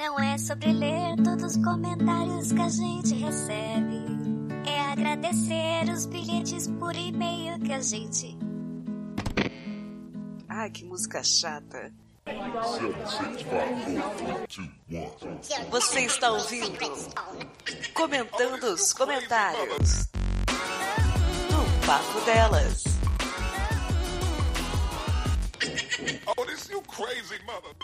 Não é sobre ler todos os comentários que a gente recebe. É agradecer os bilhetes por e-mail que a gente. Ai, que música chata. Você está ouvindo? Comentando os comentários. Do Papo Delas. Oh, this you crazy mother.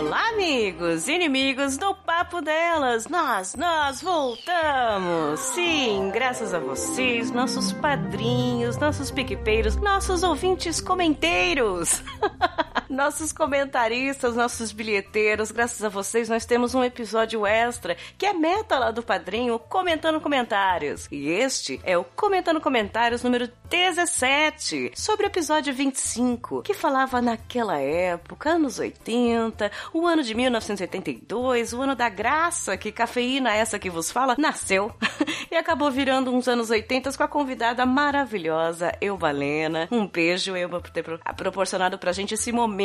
Olá, amigos inimigos do Papo Delas. Nós, nós voltamos. Sim, graças a vocês, nossos padrinhos, nossos piquepeiros, nossos ouvintes comenteiros. nossos comentaristas, nossos bilheteiros, graças a vocês nós temos um episódio extra que é meta lá do padrinho comentando comentários. E este é o Comentando Comentários número 17, sobre o episódio 25, que falava naquela época, anos 80, o ano de 1982, o ano da graça que cafeína essa que vos fala nasceu e acabou virando uns anos 80 com a convidada maravilhosa Eubalena. Um beijo, Elba, por ter proporcionado pra gente esse momento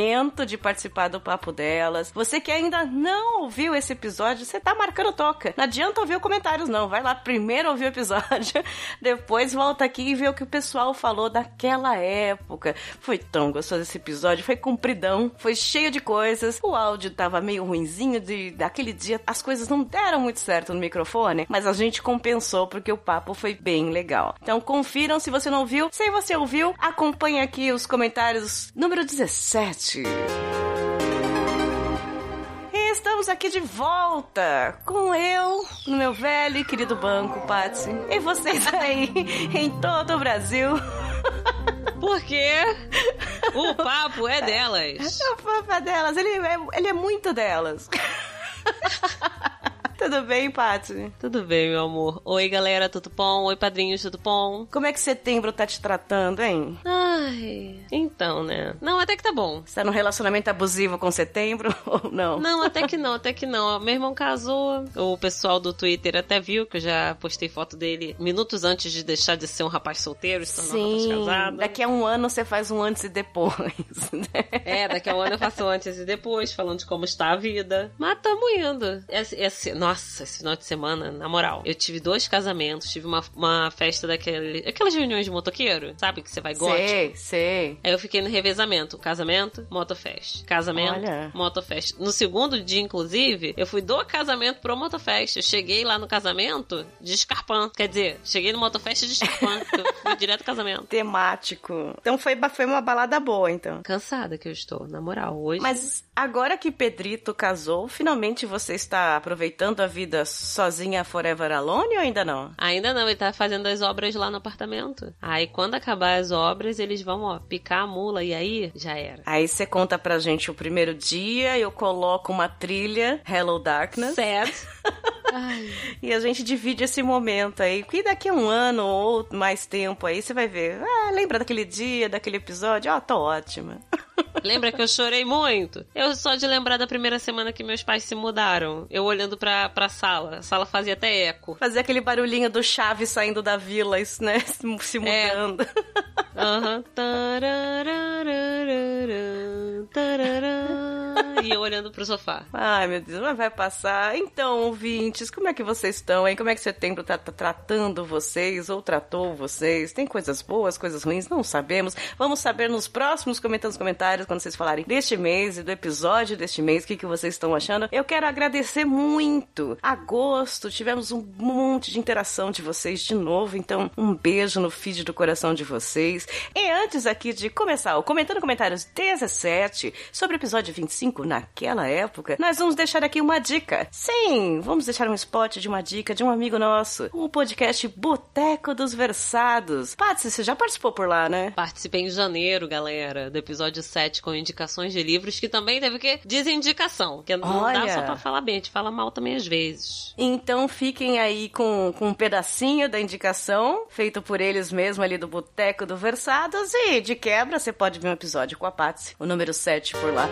de participar do papo delas. Você que ainda não ouviu esse episódio, você tá marcando toca. Não adianta ouvir os comentários, não. Vai lá primeiro ouvir o episódio, depois volta aqui e vê o que o pessoal falou daquela época. Foi tão gostoso esse episódio, foi compridão, foi cheio de coisas. O áudio tava meio ruinzinho de daquele dia, as coisas não deram muito certo no microfone, mas a gente compensou porque o papo foi bem legal. Então confiram se você não ouviu. Se você ouviu, acompanhe aqui os comentários número 17 estamos aqui de volta com eu no meu velho e querido banco, Patsy. E vocês aí em todo o Brasil. Porque o papo é delas. O papo é delas. Ele é, ele é muito delas. Tudo bem, Paty? Tudo bem, meu amor. Oi, galera, tudo bom? Oi, padrinhos, tudo bom? Como é que setembro tá te tratando, hein? Ai, então, né? Não, até que tá bom. Você tá num relacionamento abusivo com setembro ou não? Não, até que não, até que não. Meu irmão casou, o pessoal do Twitter até viu que eu já postei foto dele minutos antes de deixar de ser um rapaz solteiro, se tornar um rapaz casado. Daqui a um ano você faz um antes e depois. Né? É, daqui a um ano eu faço antes e depois, falando de como está a vida. Mas tamo indo. Esse, esse, nossa, nossa, esse final de semana, na moral, eu tive dois casamentos, tive uma, uma festa daquele. Aquelas reuniões de motoqueiro, sabe? Que você vai gótico. Sei, sei. Aí eu fiquei no revezamento. Casamento, motofest. Casamento, Olha. motofest. No segundo dia, inclusive, eu fui do casamento pro motofest. Eu cheguei lá no casamento de escarpão. Quer dizer, cheguei no motofest de escarpão. fui direto ao casamento. Temático. Então foi, foi uma balada boa, então. Cansada que eu estou, na moral, hoje. Mas agora que Pedrito casou, finalmente você está aproveitando a a vida sozinha Forever Alone ou ainda não? Ainda não, ele tá fazendo as obras lá no apartamento. Aí quando acabar as obras, eles vão, ó, picar a mula e aí já era. Aí você conta pra gente o primeiro dia, eu coloco uma trilha, Hello Darkness. Certo. e a gente divide esse momento aí. E daqui a um ano ou mais tempo aí, você vai ver. Ah, lembra daquele dia, daquele episódio? Ó, oh, tô ótima. Lembra que eu chorei muito? Eu só de lembrar da primeira semana que meus pais se mudaram. Eu olhando pra, pra sala. A sala fazia até eco. Fazia aquele barulhinho do chave saindo da vila, isso, né? Se mudando. É. Uhum. E eu olhando pro sofá. Ai, meu Deus, mas vai passar. Então, ouvintes, como é que vocês estão, hein? Como é que setembro tá, tá tratando vocês ou tratou vocês? Tem coisas boas, coisas ruins? Não sabemos. Vamos saber nos próximos comentando comentários quando vocês falarem deste mês e do episódio deste mês, o que, que vocês estão achando. Eu quero agradecer muito. Agosto, tivemos um monte de interação de vocês de novo, então um beijo no feed do coração de vocês. E antes aqui de começar o Comentando Comentários 17 sobre o episódio 25 naquela época, nós vamos deixar aqui uma dica. Sim, vamos deixar um spot de uma dica de um amigo nosso, o podcast Boteco dos Versados. Patsy, você já participou por lá, né? Participei em janeiro, galera, do episódio 7 com indicações de livros que também teve que desindicação, que não Olha. dá só pra falar bem, a gente fala mal também às vezes. Então fiquem aí com, com um pedacinho da indicação, feito por eles mesmo ali do Boteco do Versados e de quebra você pode ver um episódio com a Patsy, o número 7 por lá.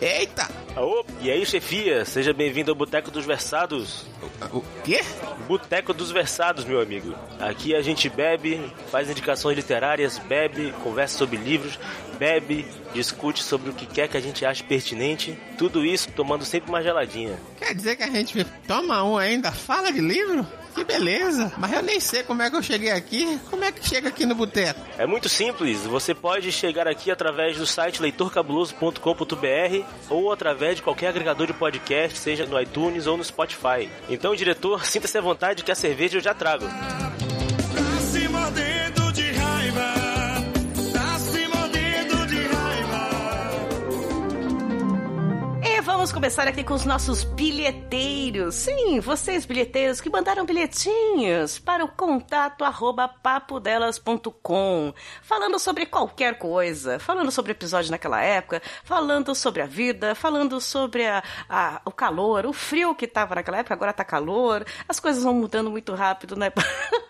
Eita! Aô, e aí, chefia? Seja bem-vindo ao Boteco dos Versados. O quê? Boteco dos Versados, meu amigo. Aqui a gente bebe, faz indicações literárias, bebe, conversa sobre livros, bebe, discute sobre o que quer que a gente ache pertinente. Tudo isso tomando sempre uma geladinha. Quer dizer que a gente toma um ainda? Fala de livro? Que beleza! Mas eu nem sei como é que eu cheguei aqui. Como é que chega aqui no boteco? É muito simples. Você pode chegar aqui através do site leitorcabuloso.com.br ou através de qualquer agregador de podcast, seja no iTunes ou no Spotify. Então, diretor, sinta-se à vontade que a cerveja eu já trago. Tá se mordendo Vamos começar aqui com os nossos bilheteiros. Sim, vocês bilheteiros que mandaram bilhetinhos para o contato arroba papodelas.com, falando sobre qualquer coisa, falando sobre o episódio naquela época, falando sobre a vida, falando sobre a, a- o calor, o frio que tava naquela época, agora tá calor, as coisas vão mudando muito rápido, né?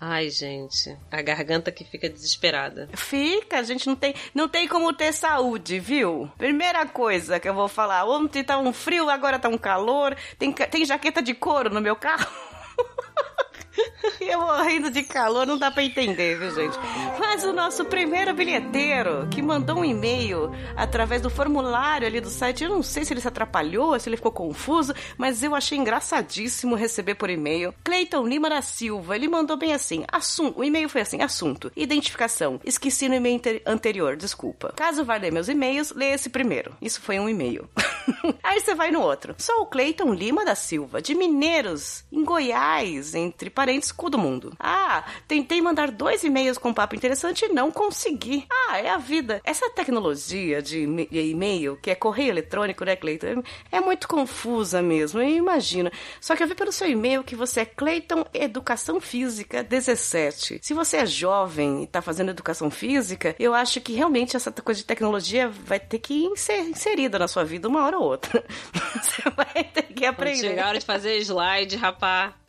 Ai, gente, a garganta que fica desesperada. Fica, a gente não tem, não tem como ter saúde, viu? Primeira coisa que eu vou falar, ontem tá um frio, agora tá um calor, tem, tem jaqueta de couro no meu carro. Eu morrendo de calor, não dá pra entender, viu, gente? Mas o nosso primeiro bilheteiro, que mandou um e-mail através do formulário ali do site, eu não sei se ele se atrapalhou, se ele ficou confuso, mas eu achei engraçadíssimo receber por e-mail. Cleiton Lima da Silva, ele mandou bem assim, assunto, o e-mail foi assim, assunto, identificação, esqueci no e-mail ante- anterior, desculpa. Caso vá ler meus e-mails, lê esse primeiro. Isso foi um e-mail. Aí você vai no outro. Sou o Cleiton Lima da Silva, de Mineiros, em Goiás, entre parentes, cu do mundo. Ah, tentei mandar dois e-mails com papo interessante e não consegui. Ah, é a vida. Essa tecnologia de e-mail, que é correio eletrônico, né, Cleiton? É, muito confusa mesmo, eu imagino. Só que eu vi pelo seu e-mail que você é Cleiton Educação Física 17. Se você é jovem e tá fazendo educação física, eu acho que realmente essa coisa de tecnologia vai ter que ser inserida na sua vida uma hora ou outra. Você vai ter que aprender. chegar a hora de fazer slide, rapar.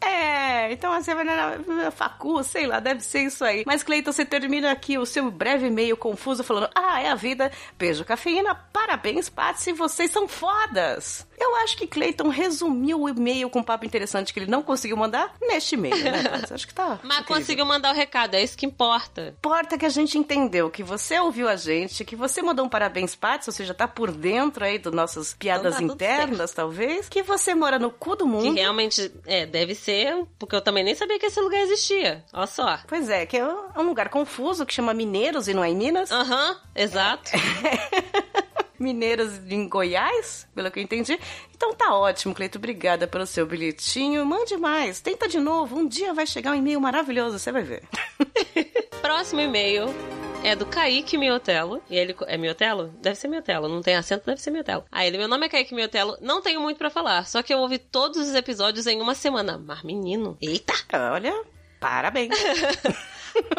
É, então você vai na, facu, sei lá, deve ser isso aí. Mas, Cleiton, você termina aqui o seu breve e-mail confuso falando: Ah, é a vida, beijo, cafeína, parabéns, Patsy, vocês são fodas. Eu acho que Cleiton resumiu o e-mail com um papo interessante que ele não conseguiu mandar neste e-mail, né, Patsy? Acho que tá. Mas incrível. conseguiu mandar o recado, é isso que importa. Importa que a gente entendeu, que você ouviu a gente, que você mandou um parabéns, Patsy, você já tá por dentro aí das nossas piadas Então tá internas, talvez, que você mora no cu do Que mundo. realmente, é, deve ser, porque eu também nem sabia que esse lugar existia. Olha só. Pois é, que é um um lugar confuso que chama Mineiros e não é em Minas. Aham, exato. Mineiros em Goiás, pelo que eu entendi. Então tá ótimo, Cleito. Obrigada pelo seu bilhetinho. Mande mais. Tenta de novo. Um dia vai chegar um e-mail maravilhoso, você vai ver. Próximo e-mail é do Kaique Miotelo. E ele. É Miotelo? Deve ser Miotelo. Não tem acento, deve ser Miotelo. Aí ele, meu nome é Kaique Miotelo. Não tenho muito pra falar. Só que eu ouvi todos os episódios em uma semana. Mas menino. Eita! Olha, parabéns.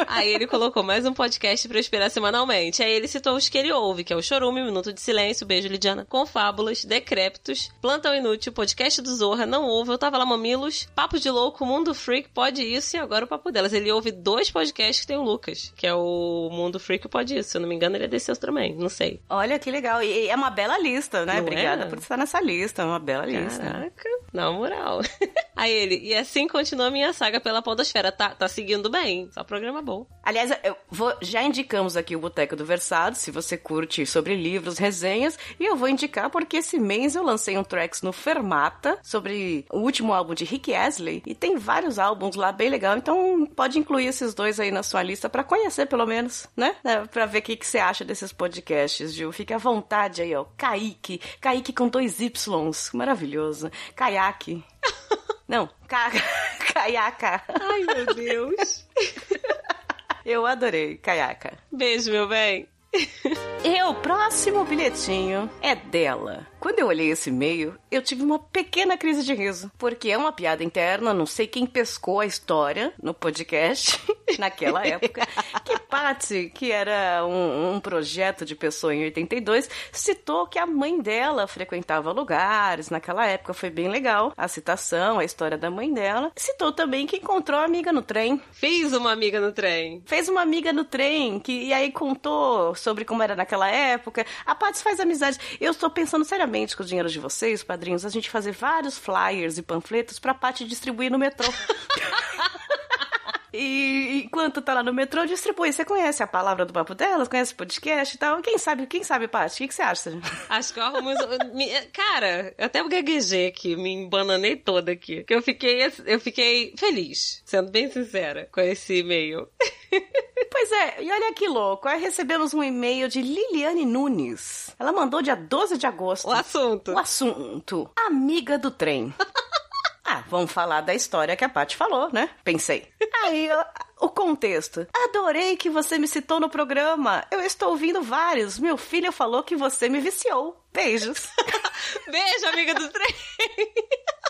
Aí ele colocou mais um podcast pra eu esperar semanalmente. Aí ele citou os que ele ouve, que é o Chorume, Minuto de Silêncio, Beijo Lidiana, Confábulas, Decrépitos, Plantão Inútil, Podcast do Zorra, Não Ouve, Eu Tava Lá Mamilos, Papo de Louco, Mundo Freak, Pode Isso e agora o Papo Delas. Ele ouve dois podcasts que tem o Lucas, que é o Mundo Freak e Pode Isso. Se eu não me engano, ele é desse também, não sei. Olha que legal. E é uma bela lista, né? Não Obrigada é? por estar nessa lista. É uma bela lista. Caraca, na moral. Aí ele, e assim continua a minha saga pela podosfera. Tá, tá seguindo bem, só programa bom. Aliás, vou, já indicamos aqui o Boteco do Versado, se você curte sobre livros, resenhas, e eu vou indicar porque esse mês eu lancei um tracks no Fermata sobre o último álbum de Rick Astley, e tem vários álbuns lá bem legal, então pode incluir esses dois aí na sua lista pra conhecer pelo menos, né? É, Pra ver o que, que você acha desses podcasts, Gil. Fique à vontade aí, ó. Kaique. Kaique com dois Ys. Maravilhoso. Caiaque. Não, ca... caiaca. Ai, meu Deus. Eu adorei, caiaca. Beijo, meu bem. E o próximo bilhetinho é dela. Quando eu olhei esse e-mail, eu tive uma pequena crise de riso. Porque é uma piada interna, não sei quem pescou a história no podcast naquela época. Patsy, que era um, um projeto de pessoa em 82, citou que a mãe dela frequentava lugares naquela época. Foi bem legal a citação, a história da mãe dela. Citou também que encontrou a amiga no trem. Fiz uma amiga no trem. Fez uma amiga no trem, que e aí contou sobre como era naquela época. A Patsy faz amizade. Eu estou pensando seriamente com o dinheiro de vocês, padrinhos, a gente fazer vários flyers e panfletos pra Patsy distribuir no metrô. E enquanto tá lá no metrô, distribui. Você conhece a palavra do papo delas? Conhece o podcast e tal? Quem sabe, quem sabe, Paty? O que, você acha? Acho que eu arrumo. Cara, eu até gaguejei aqui, me embananei toda aqui. Que eu fiquei, eu fiquei feliz, sendo bem sincera, com esse e-mail. Pois é, e olha que louco. Aí recebemos um e-mail de Liliane Nunes. Ela mandou dia 12 de agosto. O assunto. O assunto: Amiga do trem. Ah, vamos falar da história que a Paty falou, né? Pensei. Aí, ó, o contexto. Adorei que você me citou no programa. Eu estou ouvindo vários. Meu filho falou que você me viciou. Beijos. Beijo, amiga do trem.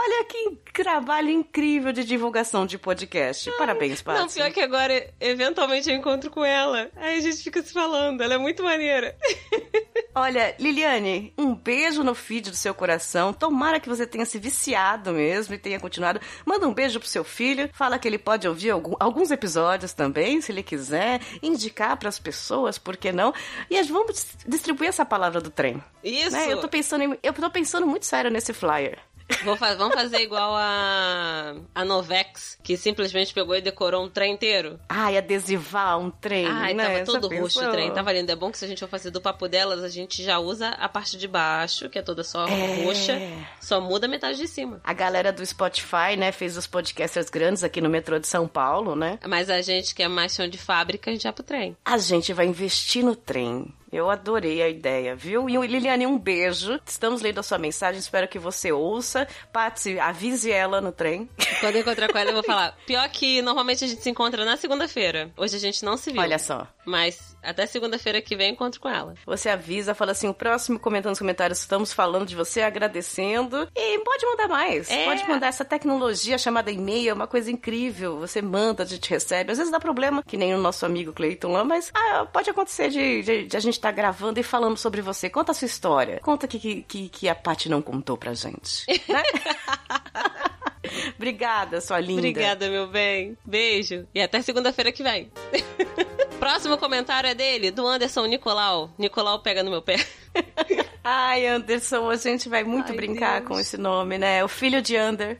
Olha que trabalho incrível de divulgação de podcast. Parabéns, Paty. Não, pior que agora, eventualmente eu encontro com ela. Aí a gente fica se falando, ela é muito maneira. Olha, Liliane, um beijo no feed do seu coração. Tomara que você tenha se viciado mesmo e tenha continuado. Manda um beijo pro seu filho. Fala que ele pode ouvir alguns episódios também, se ele quiser. Indicar pras pessoas, por que não? E vamos dis- distribuir essa palavra do trem. Isso. Né? Eu, tô pensando em- eu tô pensando muito sério nesse flyer. Vou fa- vamos fazer igual a, a Novex, que simplesmente pegou e decorou um trem inteiro. Ai, adesivar um trem. Ai, né? tava todo roxo o trem, tava lindo. É bom que se a gente for fazer do papo delas, a gente já usa a parte de baixo, que é toda só É. roxa, só muda a metade de cima. A galera do Spotify, né, fez os podcasters grandes aqui no metrô de São Paulo, né? Mas a gente que é mais chão de fábrica, a gente vai pro trem. A gente vai investir no trem. Eu adorei a ideia, viu? E Liliane, um beijo. Estamos lendo a sua mensagem, espero que você ouça. Patsy, avise ela no trem. Quando eu encontrar com ela, eu vou falar. Pior que normalmente a gente se encontra na segunda-feira. Hoje a gente não se viu. Olha só. Mas até segunda-feira que vem eu encontro com ela. Você avisa, fala assim, o próximo comentando nos comentários, estamos falando de você, agradecendo. E pode mandar mais. É. Pode mandar essa tecnologia chamada e-mail, é uma coisa incrível. Você manda, a gente recebe. Às vezes dá problema, que nem o nosso amigo Cleiton lá, mas ah, pode acontecer de, de- de a gente estar gravando e falando sobre você. Conta a sua história. Conta que, que, que, que a Paty não contou pra gente. Né? Obrigada, sua linda. Obrigada, meu bem. Beijo. E até segunda-feira que vem. Próximo comentário é dele, do Anderson Nicolau. Nicolau pega no meu pé. Ai, Anderson, a gente vai muito Ai, brincar Deus. com esse nome, né? O filho de Ander.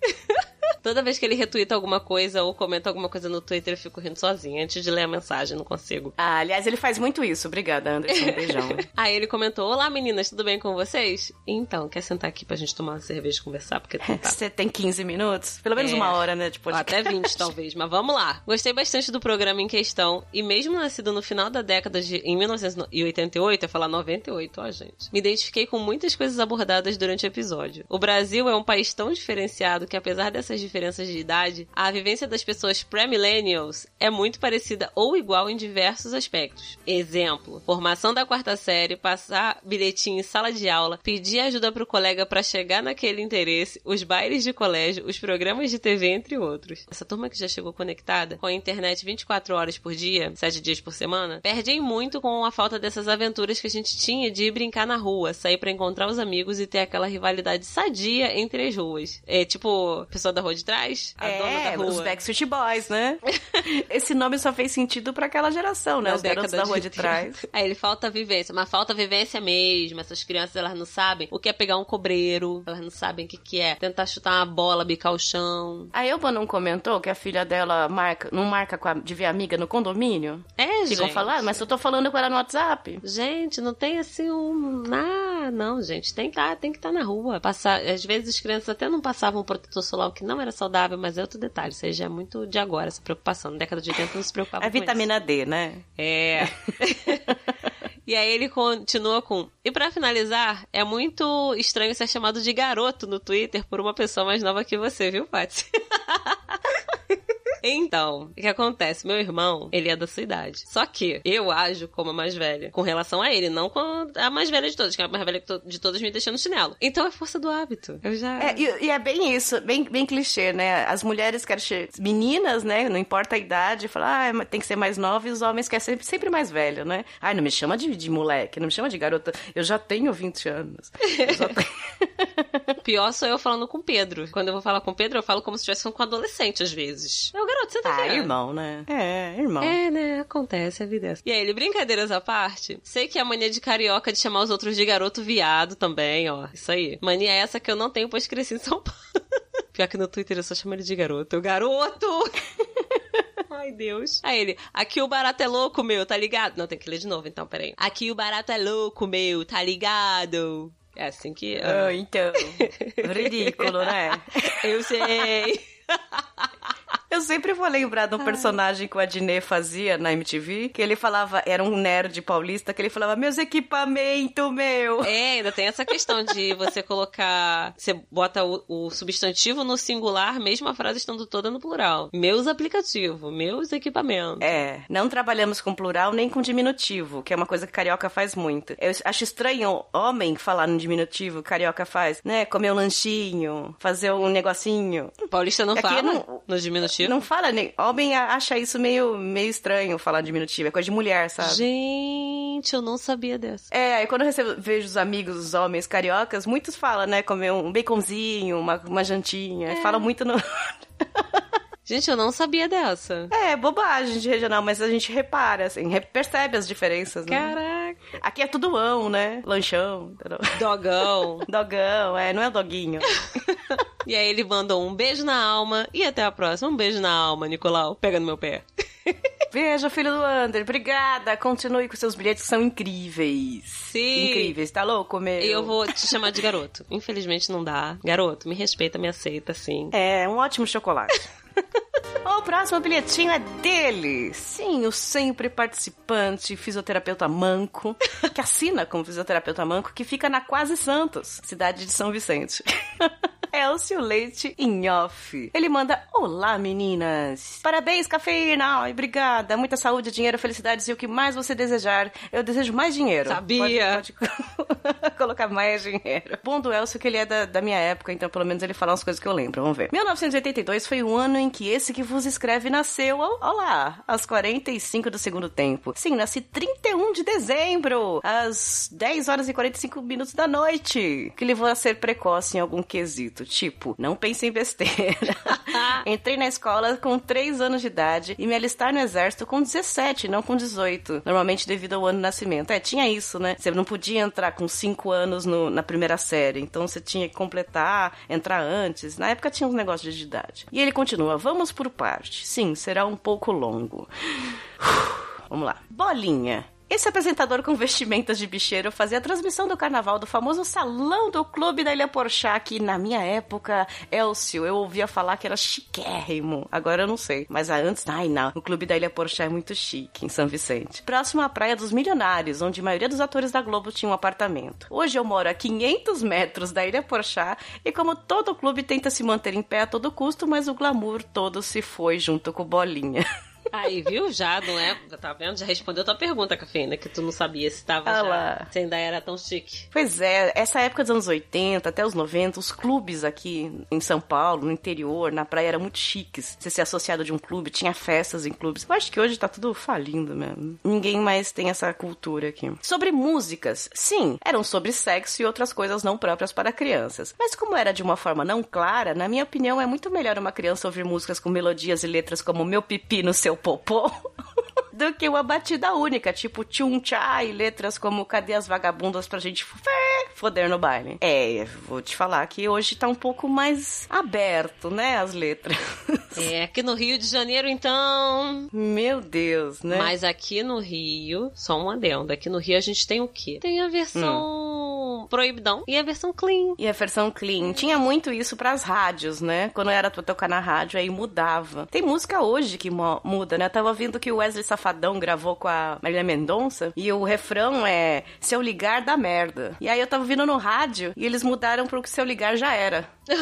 Toda vez que ele retuita alguma coisa ou comenta alguma coisa no Twitter, eu fico rindo sozinha. Antes de ler a mensagem, não consigo. Ah, aliás, ele faz muito isso. Obrigada, Anderson. Um beijão. Aí ele comentou: Olá meninas, tudo bem com vocês? Então, quer sentar aqui pra gente tomar uma cerveja e conversar? Porque tá. Você tem 15 minutos? Pelo menos É. uma hora, né? De podcast. até 20, talvez, mas vamos lá. Gostei bastante do programa em questão e mesmo nascido no final da década de em 1988, eu falar 98, ó, gente. Me identifiquei com muitas coisas abordadas durante o episódio. O Brasil é um país tão diferenciado que apesar dessas diferenças de idade, a vivência das pessoas pré-millennials é muito parecida ou igual em diversos aspectos. Exemplo: formação da quarta série, passar bilhetinho em sala de aula, pedir ajuda pro colega para chegar naquele interesse, os bailes de colégio, os programas de TV, entre outros. Essa turma que já chegou conectada com a internet 24 horas por dia, 7 dias por semana, perdem muito com a falta dessas aventuras que a gente tinha de brincar na rua, sair para encontrar os amigos e ter aquela rivalidade sadia entre as ruas. É tipo, a pessoa da rua de trás, a dona da É, rua. os Backstreet Boys, né? Esse nome só fez sentido pra aquela geração, né? Na Os garotos da rua de trás. Aí ele falta vivência, mas falta vivência mesmo. Essas crianças, elas não sabem o que é pegar um cobreiro, elas não sabem o que, que é tentar chutar uma bola, bicar o chão. A Elba não comentou que a filha dela marca, não marca com a, de ver amiga no condomínio? É, Ficam gente. falando, mas eu tô falando com ela no WhatsApp. Gente, não tem assim um. Ah, não, gente. Tem que tá, tem que estar na rua. Passar, às vezes as crianças até não passavam protetor solar, o que não era saudável, mas é outro detalhe. Isso aí já é muito de agora, essa preocupação. Na década de 80 não se preocupava É com isso. vitamina D, né? É. e aí ele continua com. E pra finalizar, é muito estranho ser chamado de garoto no Twitter por uma pessoa mais nova que você, viu, Paty? Então, o que acontece? Meu irmão, ele é da sua idade. Só que eu ajo como a mais velha. Com relação a ele, não com a mais velha de todas, que é a mais velha de todas me deixando chinelo. Então é força do hábito. Eu já. É, e, e é bem isso, bem, bem clichê, né? As mulheres querem ser meninas, né? Não importa a idade, falar, ah, tem que ser mais nova, e os homens querem ser sempre mais velho, né? Ai, não me chama de, de moleque, não me chama de garota. Eu já tenho 20 anos. Eu já tenho... Pior sou eu falando com o Pedro. Quando eu vou falar com o Pedro, eu falo como se estivesse com um adolescente, às vezes. O garoto, você tá Ah, irmão, né? É, irmão. É, né? Acontece, a vida é essa. E aí, ele, brincadeiras à parte, sei que a mania de carioca de chamar os outros de garoto viado também, ó. Isso aí. Mania essa que eu não tenho, pois cresci em São Paulo. Pior que no Twitter eu só chamo ele de garoto. Eu, garoto! Ai, Deus. Aí ele, aqui o barato é louco, meu, tá ligado? Não, tem que ler de novo, então, peraí. Aqui o barato é louco, meu, tá ligado? É assim que... Ah, então. Ridículo, né? Eu sei. Eu sempre vou lembrar de um personagem que o Adnet fazia na MTV, que ele falava, era um nerd paulista, que ele falava, meus equipamentos, meu. É, ainda tem essa questão de você colocar. Você bota o, o substantivo no singular, mesmo a frase estando toda no plural. Meus aplicativos, meus equipamentos. É, não trabalhamos com plural nem com diminutivo, que é uma coisa que carioca faz muito. Eu acho estranho homem falar no diminutivo, carioca faz, né? Comer um lanchinho, fazer um negocinho. Paulista não Aqui fala não- no diminutivo. Não fala, nem. Homem acha isso meio, meio estranho falar diminutivo, é coisa de mulher, sabe? Gente, eu não sabia dessa. É, aí quando eu recebo, vejo os amigos, os homens cariocas, muitos falam, né? Comer um baconzinho, uma, uma jantinha. Falam muito no. Gente, eu não sabia dessa. É, bobagem de regional, mas a gente repara, assim, percebe as diferenças, né? Caraca. Aqui é tudo ão, né? Lanchão, entendeu? Dogão. Dogão, é, não é doguinho. e aí ele mandou um beijo na alma e até a próxima. Um beijo na alma, Nicolau. Pega no meu pé. Veja, filho do Ander, obrigada. Continue com seus bilhetes que são incríveis. Sim. Incríveis, tá louco, meu? Eu vou te chamar de garoto. Infelizmente não dá. Garoto, me respeita, me aceita, sim. É, um ótimo chocolate. o próximo bilhetinho é dele. Sim, o sempre participante fisioterapeuta manco, que assina como fisioterapeuta manco, que fica na Quase Santos, cidade de São Vicente. Elcio Leite em off. Ele manda: Olá, meninas! Parabéns, cafeína! Ai, obrigada! Muita saúde, dinheiro, felicidades e o que mais você desejar. Eu desejo mais dinheiro. Sabia. Pode, pode colocar mais dinheiro. Bom do Elcio que ele é da, da minha época, então pelo menos ele fala umas coisas que eu lembro. Vamos ver. 1982 foi o ano em que esse que vos escreve nasceu. Olá! Às 45 do segundo tempo. Sim, nasci 31 de dezembro, às 10 horas e 45 minutos da noite. Que levou a ser precoce em algum quesito. Tipo, não pense em besteira. Entrei na escola com 3 anos de idade e me alistar no exército com 17, não com 18. Normalmente devido ao ano de nascimento. É, tinha isso, né? Você não podia entrar com 5 anos no- na primeira série. Então você tinha que completar, entrar antes. Na época tinha uns negócios de idade. E ele continua: vamos por parte. Sim, será um pouco longo. Vamos lá. Bolinha. Esse apresentador com vestimentas de bicheiro fazia a transmissão do carnaval do famoso salão do clube da Ilha Porchá, que na minha época, Elcio, eu ouvia falar que era chiquérrimo. Agora eu não sei. Mas antes, ai não, o clube da Ilha Porchá é muito chique, em São Vicente. Próximo à Praia dos Milionários, onde a maioria dos atores da Globo tinha um apartamento. Hoje eu moro a 500 metros da Ilha Porchá e como todo clube tenta se manter em pé a todo custo, mas o glamour todo se foi junto com Bolinha. Aí, viu? Já, não é? Tá vendo? Já respondeu tua pergunta, Cafeína, que tu não sabia se tava Ah já. lá. Se ainda era tão chique. Pois é, essa época dos anos 80 até os 90, os clubes aqui em São Paulo, no interior, na praia, eram muito chiques. Você ser associado de um clube, tinha festas em clubes. Eu acho que hoje tá tudo falindo mesmo. Ninguém mais tem essa cultura aqui. Sobre músicas, sim, eram sobre sexo e outras coisas não próprias para crianças. Mas como era de uma forma não clara, na minha opinião é muito melhor uma criança ouvir músicas com melodias e letras como Meu Pipi no Seu Popô. do que uma batida única, tipo tchum tchá e letras como Cadê as vagabundas pra gente foder no baile. É, vou te falar que hoje tá um pouco mais aberto, né, as letras. É, aqui no Rio de Janeiro, então. Meu Deus, né? Mas aqui no Rio, só um adendo. Aqui no Rio a gente tem o quê? Tem a versão proibidão e a versão clean. E a versão clean. Tinha muito isso pras rádios, né? Quando era pra tocar na rádio, aí mudava. Tem música hoje que muda, né? Eu tava vendo que o Wesley Safadão gravou com a Marília Mendonça e o refrão é Se eu ligar, dá merda. E aí eu tava vindo no rádio e eles mudaram pro que se eu ligar já era.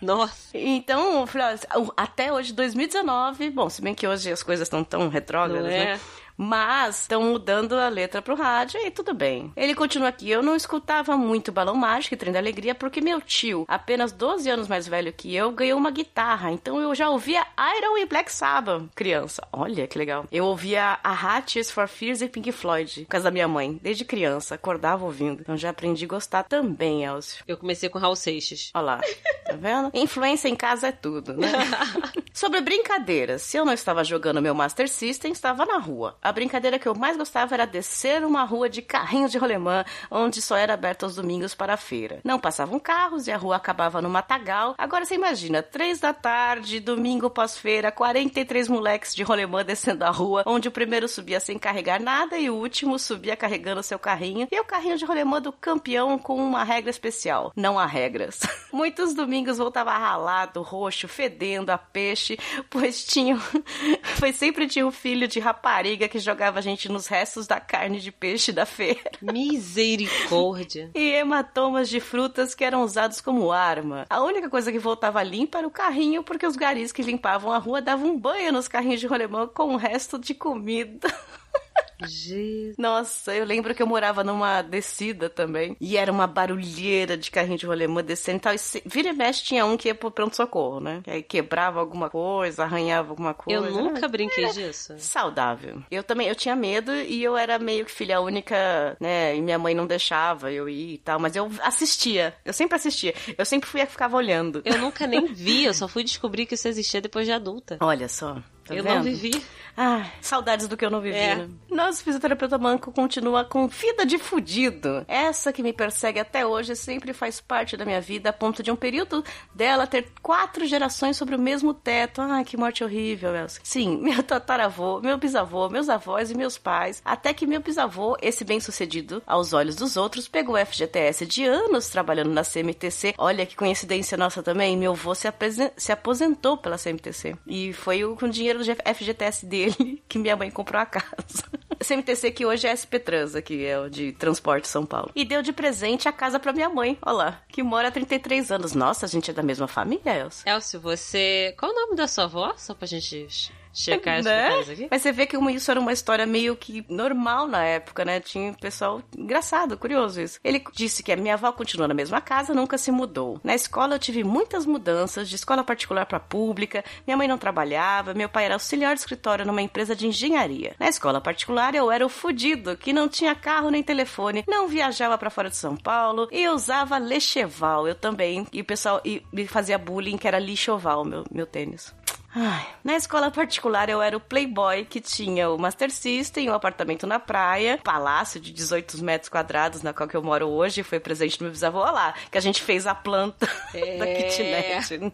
Nossa. Então, eu falei, ó, até hoje, 2019, bom, se bem que hoje as coisas estão tão retrógradas, Não é? né? Mas estão mudando a letra pro rádio e tudo bem. Ele continua aqui. Eu não escutava muito Balão Mágico e Trem da Alegria porque meu tio, apenas 12 anos mais velho que eu, ganhou uma guitarra. Então eu já ouvia Iron e Black Sabbath, criança. Olha que legal. Eu ouvia a Hatches for Fears e Pink Floyd, por causa da minha mãe. Desde criança, acordava ouvindo. Então já aprendi a gostar também, Elcio. Eu comecei com Raul Seixas. Olha lá, tá vendo? Influência em casa é tudo, né? Sobre brincadeiras, se eu não estava jogando meu Master System, estava na rua. A brincadeira que eu mais gostava era descer uma rua de carrinhos de rolemã, onde só era aberta aos domingos para a feira. Não passavam carros e a rua acabava no matagal. Agora você imagina, três da tarde, domingo pós-feira, 43 moleques de rolemã descendo a rua, onde o primeiro subia sem carregar nada e o último subia carregando seu carrinho. E o carrinho de rolemã do campeão com uma regra especial. Não há regras. Muitos domingos voltava ralado, roxo, fedendo a peixe, pois tinha. pois sempre tinha um filho de rapariga que jogava a gente nos restos da carne de peixe da feira. Misericórdia. E hematomas de frutas que eram usados como arma. A única coisa que voltava limpa era o carrinho, porque os garis que limpavam a rua davam um banho nos carrinhos de rolemã com o resto de comida. Jesus. Nossa, eu lembro que eu morava numa descida também. E era uma barulheira de carrinho de rolemã descendo e tal. E se- vira e mexe tinha um que ia pro pronto-socorro, né? Que aí quebrava alguma coisa, arranhava alguma coisa. Eu nunca brinquei disso. Saudável. Eu também, eu tinha medo e eu era meio que filha única, né? E minha mãe não deixava eu ir e tal, mas eu assistia. Eu sempre assistia. Eu sempre fui a que ficava olhando. Eu nunca nem vi, eu só fui descobrir que isso existia depois de adulta. Olha só. Tá eu vendo? não vivi. Ah, saudades do que eu não vivi, É. né? Nosso fisioterapeuta manco continua com vida de fudido. Essa que me persegue até hoje sempre faz parte da minha vida, a ponto de um período dela ter quatro gerações sobre o mesmo teto. Ai, que morte horrível, Elsa. Sim, meu tataravô, meu bisavô, meus avós e meus pais. Até que meu bisavô, esse bem-sucedido, aos olhos dos outros, pegou o FGTS de anos trabalhando na CMTC. Olha que coincidência nossa também. Meu avô se, se aposentou pela CMTC. E foi o, com o dinheiro do FGTS dele que minha mãe comprou a casa. CMTC que hoje é SP Transa, que é o de Transporte São Paulo. E deu de presente a casa pra minha mãe, olha lá, que mora há 33 anos. Nossa, a gente é da mesma família, Elsa. Elcio, você. Qual o nome da sua avó? Só pra gente checar Né? coisa aqui. Mas você vê que isso era uma história meio que normal na época, né? Tinha um pessoal engraçado, curioso isso. Ele disse que a minha avó continua na mesma casa, nunca se mudou. Na escola eu tive muitas mudanças, de escola particular para pública. Minha mãe não trabalhava, meu pai era auxiliar de escritório numa empresa de engenharia. Na escola particular eu era o fudido, que não tinha carro nem telefone, não viajava para fora de São Paulo e usava lecheval. Eu também. E o pessoal e me fazia bullying que era lixoval, meu, meu tênis. Ai, na escola particular eu era o playboy que tinha o Master System, um apartamento na praia, palácio de 18 metros quadrados na qual que eu moro hoje, foi presente do meu bisavô, olha lá, que a gente fez a planta da É. kitnet, né?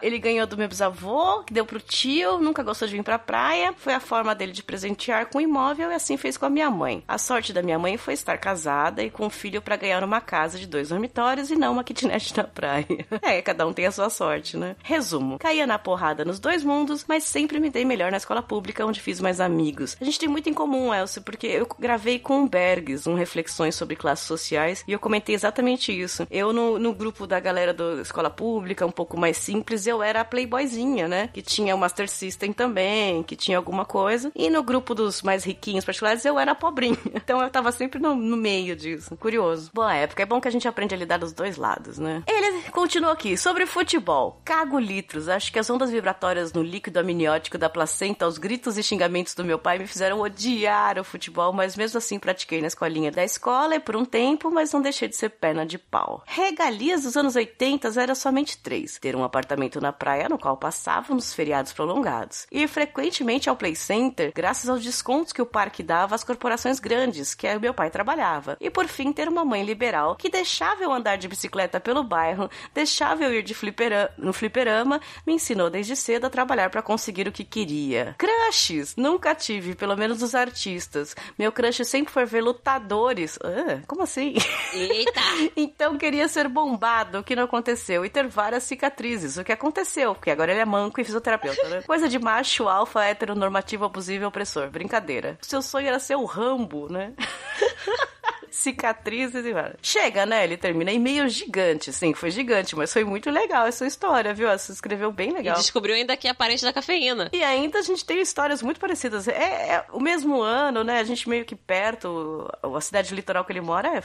Ele ganhou do meu bisavô, que deu pro tio, nunca gostou de vir pra praia, foi a forma dele de presentear com o imóvel e assim fez com a minha mãe. A sorte da minha mãe foi estar casada e com um filho pra ganhar uma casa de dois dormitórios e não uma kitnet na praia. É, cada um tem a sua sorte, né? Resumo, caía na porrada nos dois mundos, mas sempre me dei melhor na escola pública, onde fiz mais amigos. A gente tem muito em comum, Elcio, porque eu gravei com o Bergs um Reflexões sobre Classes Sociais e eu comentei exatamente isso. Eu, no, no grupo da galera da escola pública, um pouco mais simples, eu era a playboyzinha, né? Que tinha o Master System também, que tinha alguma coisa. E no grupo dos mais riquinhos particulares, eu era pobrinha. Então eu tava sempre no, no meio disso. Curioso. Boa época. É bom que a gente aprende a lidar dos dois lados, né? Ele continua aqui. Sobre futebol. Cago litros. Acho que as ondas vibratórias no líquido amniótico da placenta, os gritos e xingamentos do meu pai me fizeram odiar o futebol, mas mesmo assim pratiquei na escolinha da escola e por um tempo, mas não deixei de ser perna de pau. Regalias dos anos 80 era somente três. Ter um apartamento na praia no qual passávamos os feriados prolongados. Ir frequentemente ao Play Center, graças aos descontos que o parque dava às corporações grandes, que meu pai trabalhava. E por fim, ter uma mãe liberal que deixava eu andar de bicicleta pelo bairro, deixava eu ir de flipera no fliperama, me ensinou desde cedo a trabalhar para conseguir o que queria. Crushes! Nunca tive, pelo menos os artistas. Meu crush sempre foi ver lutadores. Ah, como assim? Eita! Então queria ser bombado, o que não aconteceu, e ter várias cicatrizes, o que aconteceu, porque agora ele é manco e fisioterapeuta, né? Coisa de macho, alfa, heteronormativo, abusivo e opressor. Brincadeira. Seu sonho era ser o Rambo, né? cicatrizes e várias. Chega, né? Ele termina e-mail gigante, sim, foi gigante, mas foi muito legal essa história, viu? Você escreveu bem E legal. descobriu ainda que é parente da cafeína. E ainda a gente tem histórias muito parecidas. É, é o mesmo ano, né? A gente meio que perto, a cidade litoral que ele mora é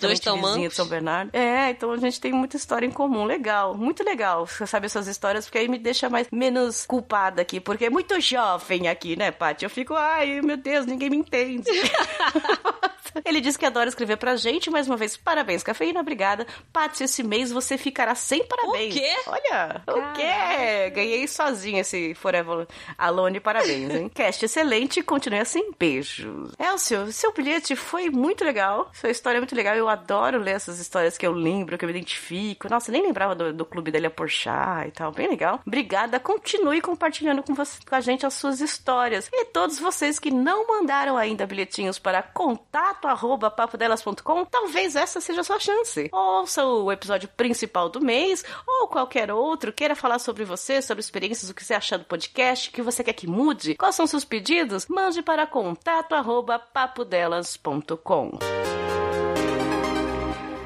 dois tão vizinha mancos. de São Bernardo. É, então a gente tem muita história em comum. Legal, muito legal. Você sabe essas histórias, porque aí me deixa mais menos culpada aqui, porque é muito jovem aqui, né, Paty? Eu fico, ai, meu Deus, ninguém me entende. Ele disse que adora escrever pra gente. Mais uma vez, parabéns, cafeína, obrigada. Paty, esse mês você ficará sem parabéns. O quê? Olha, o quê? Ganhei sozinho esse Forever Alone, parabéns, hein? Cast excelente, continue assim, beijos. Elcio, seu bilhete foi muito legal, sua história é muito legal, eu adoro ler essas histórias que eu lembro, que eu me identifico. Nossa, nem lembrava do, do clube dele a Porchat e tal, bem legal. Obrigada, continue compartilhando com, você, com a gente as suas histórias. E todos vocês que não mandaram ainda bilhetinhos para contato arroba papodelas.com, talvez essa seja a sua chance. Ouça o episódio principal do mês, ou qualquer outro, queira falar sobre você, sobre experiências, o que você achar do podcast, o que você quer que mude, quais são seus pedidos, mande para contato arroba papodelas.com.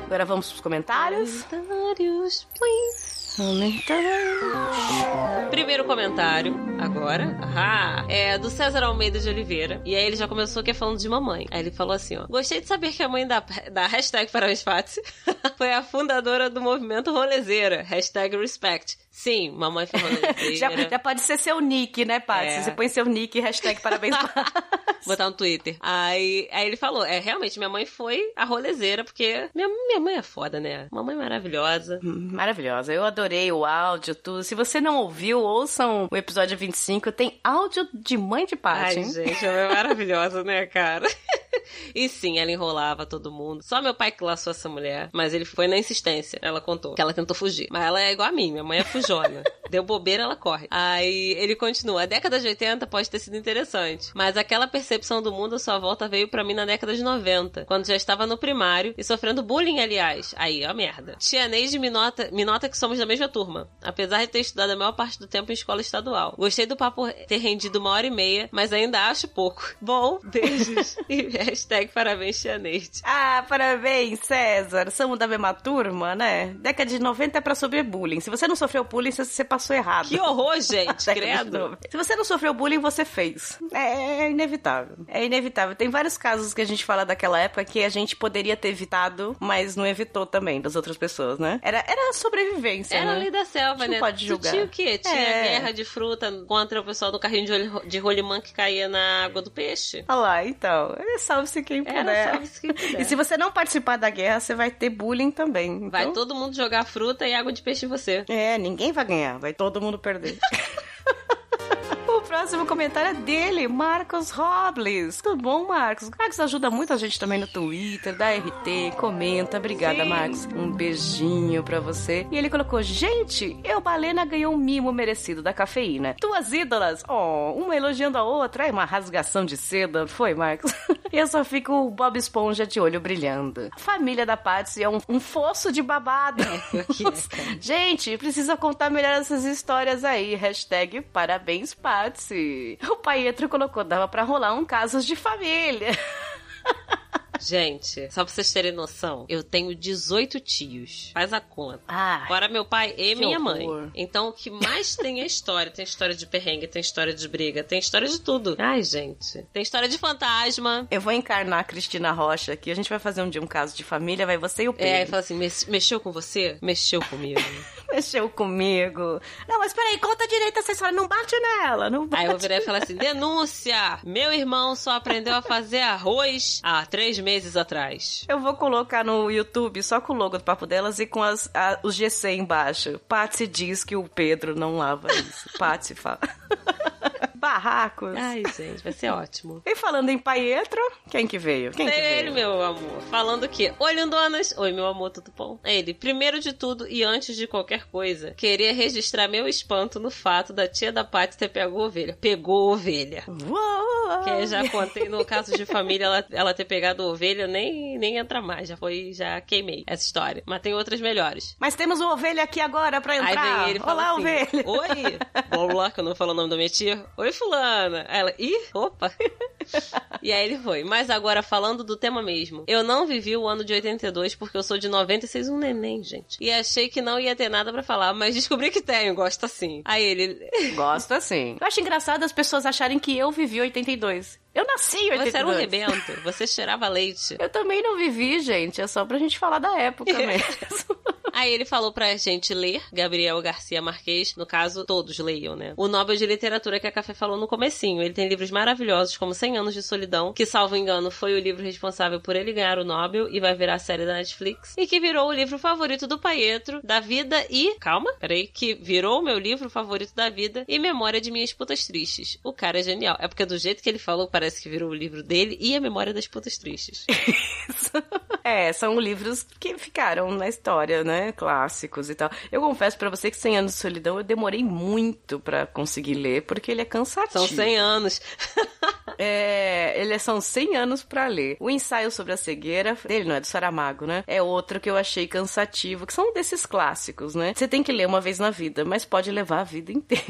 Agora vamos pros comentários. Comentários, please. Primeiro comentário, agora, ah, é do César Almeida de Oliveira. E aí ele já começou aqui falando de mamãe. Aí ele falou assim, ó. Gostei de saber que a mãe da, da hashtag Parabéns Patsy foi a fundadora do movimento rolezeira. Hashtag Respect. Sim, mamãe foi rolezeira. Já, já pode ser seu nick, né, Paty? É. Você põe seu nick, hashtag parabéns. Botar no Twitter. Aí, aí ele falou, é, realmente, minha mãe foi a rolezeira, porque minha, minha mãe é foda, né? Mamãe maravilhosa. Maravilhosa. Eu adorei o áudio, tudo. Se você não ouviu, ouçam o episódio 25. Tem áudio de mãe de Paty, Ai, hein? gente, ela é maravilhosa, né, cara? E sim, ela enrolava todo mundo. Só meu pai que laçou essa mulher, mas ele foi na insistência. Ela contou que ela tentou fugir. Mas ela é igual a mim, minha mãe é fujona. Deu bobeira, ela corre. Aí ele continua. A década de 80 pode ter sido interessante, mas aquela percepção do mundo à sua volta veio pra mim na década de 90, quando já estava no primário e sofrendo bullying, aliás. Aí, ó, merda. Tia Neide me nota, me nota que somos da mesma turma, apesar de ter estudado a maior parte do tempo em escola estadual. Gostei do papo ter rendido uma hora e meia, mas ainda acho pouco. Bom, beijos. e hashtag parabéns, Tia Neide. Ah, parabéns, César. Somos da mesma turma, né? Década de 90 é pra sofrer bullying. Se você não sofreu bullying, você- passou errado. Que horror, gente, credo. 90. Se você não sofreu bullying, você fez. É, é inevitável. É inevitável. Tem vários casos que a gente fala daquela época que a gente poderia ter evitado, mas não evitou também das outras pessoas, né? Era, era sobrevivência, Era a né? lei da selva, A gente né? não pode Tu julgar. tinha o quê? Tinha É. guerra de fruta contra o pessoal do carrinho de, de rolimã que caía na água do peixe. Olha lá, então. É, Salve-se quem puder. salve-se quem puder. E se você não participar da guerra, você vai ter bullying também. Vai Então, todo mundo jogar fruta e água de peixe em você. É, ninguém vai ganhar, vai todo mundo perder. Próximo comentário é dele, Marcos Robles. Tudo bom, Marcos? Marcos ajuda muito a gente também no Twitter, dá RT, comenta. Obrigada, Sim. Marcos. Um beijinho pra você. E ele colocou: Gente, eu, Balena, ganhou um mimo merecido da cafeína. Duas ídolas, oh, uma elogiando a outra. É uma rasgação de seda, foi, Marcos? eu só fico o Bob Esponja de olho brilhando. A família da Patsy é um, um fosso de babado. Gente, precisa contar melhor essas histórias aí. Hashtag parabéns, Patsy. O Pietro colocou, dava pra rolar um casos de família. Gente, só pra vocês terem noção, eu tenho 18 tios. Faz a conta. Ah, Fora meu pai e minha mãe. horror. Então, o que mais tem é história. Tem história de perrengue, tem história de briga, tem história de tudo. Ai, gente. Tem história de fantasma. eu vou encarnar a Cristina Rocha aqui. A gente vai fazer um dia um caso de família, vai você e o É, e Pedro. fala assim, "Mex- mexeu com você? Mexeu comigo. Mexeu comigo. Não, mas peraí, conta direito essa história. Não bate nela, não bate. Aí eu virar e falar assim: denúncia! Meu irmão só aprendeu a fazer arroz há três meses atrás. Eu vou colocar no YouTube só com o logo do Papo Delas e com as, a- os GC embaixo. Patsy diz que o Pedro não lava isso. Patsy fala. Barracos. Ai, gente, vai ser ótimo. E falando em Pietro, quem que veio? Quem que Ele, veio? meu amor, falando que, oi, lindonas. Oi, meu amor, tudo bom? Ele, primeiro de tudo e antes de qualquer coisa, queria registrar meu espanto no fato da tia da Paty ter pegado ovelha. Pegou ovelha. Uou! Que eu já contei no caso de família, ela, ela ter pegado ovelha, nem, nem entra mais. Já foi, já queimei essa história. Mas tem outras melhores. Mas temos uma ovelha aqui agora pra Aí entrar. vem ele e fala Olá, assim, ovelha. Oi! Vamos lá, que eu não falo o nome da minha tia. Oi, fulana. Ela, ih, opa. e aí ele foi. Mas agora, falando do tema mesmo. Eu não vivi o ano de 82 porque eu sou de 96, um neném, gente. E achei que não ia ter nada pra falar, mas descobri que tenho, gosto assim. Aí ele... Gosto assim. Eu acho engraçado as pessoas acharem que eu vivi 82. Eu nasci em 82. Você era um rebento, você cheirava leite. Eu também não vivi, gente. É só pra gente falar da época mesmo. Aí ele falou pra gente ler, Gabriel Garcia Marques, no caso, todos leiam, né? O Nobel de Literatura que a Café falou no comecinho. Ele tem livros maravilhosos, como 100 Anos de Solidão, que, salvo engano, foi o livro responsável por ele ganhar o Nobel e vai virar a série da Netflix. E que virou o livro favorito do Paietro, da vida e... Calma, peraí. Que virou o meu livro favorito da vida e Memória de Minhas Putas Tristes. O cara é genial. É porque do jeito que ele falou, parece que virou o livro dele e a Memória das Putas Tristes. É, são livros que ficaram na história, né? Clássicos e tal. Eu confesso pra você que 100 Anos de Solidão eu demorei muito pra conseguir ler, porque ele é cansativo. São 100 anos. É, ele são 100 anos pra ler. O ensaio sobre a cegueira, dele não é do Saramago, né? É outro que eu achei cansativo, que são desses clássicos, né? Você tem que ler uma vez na vida, mas pode levar a vida inteira.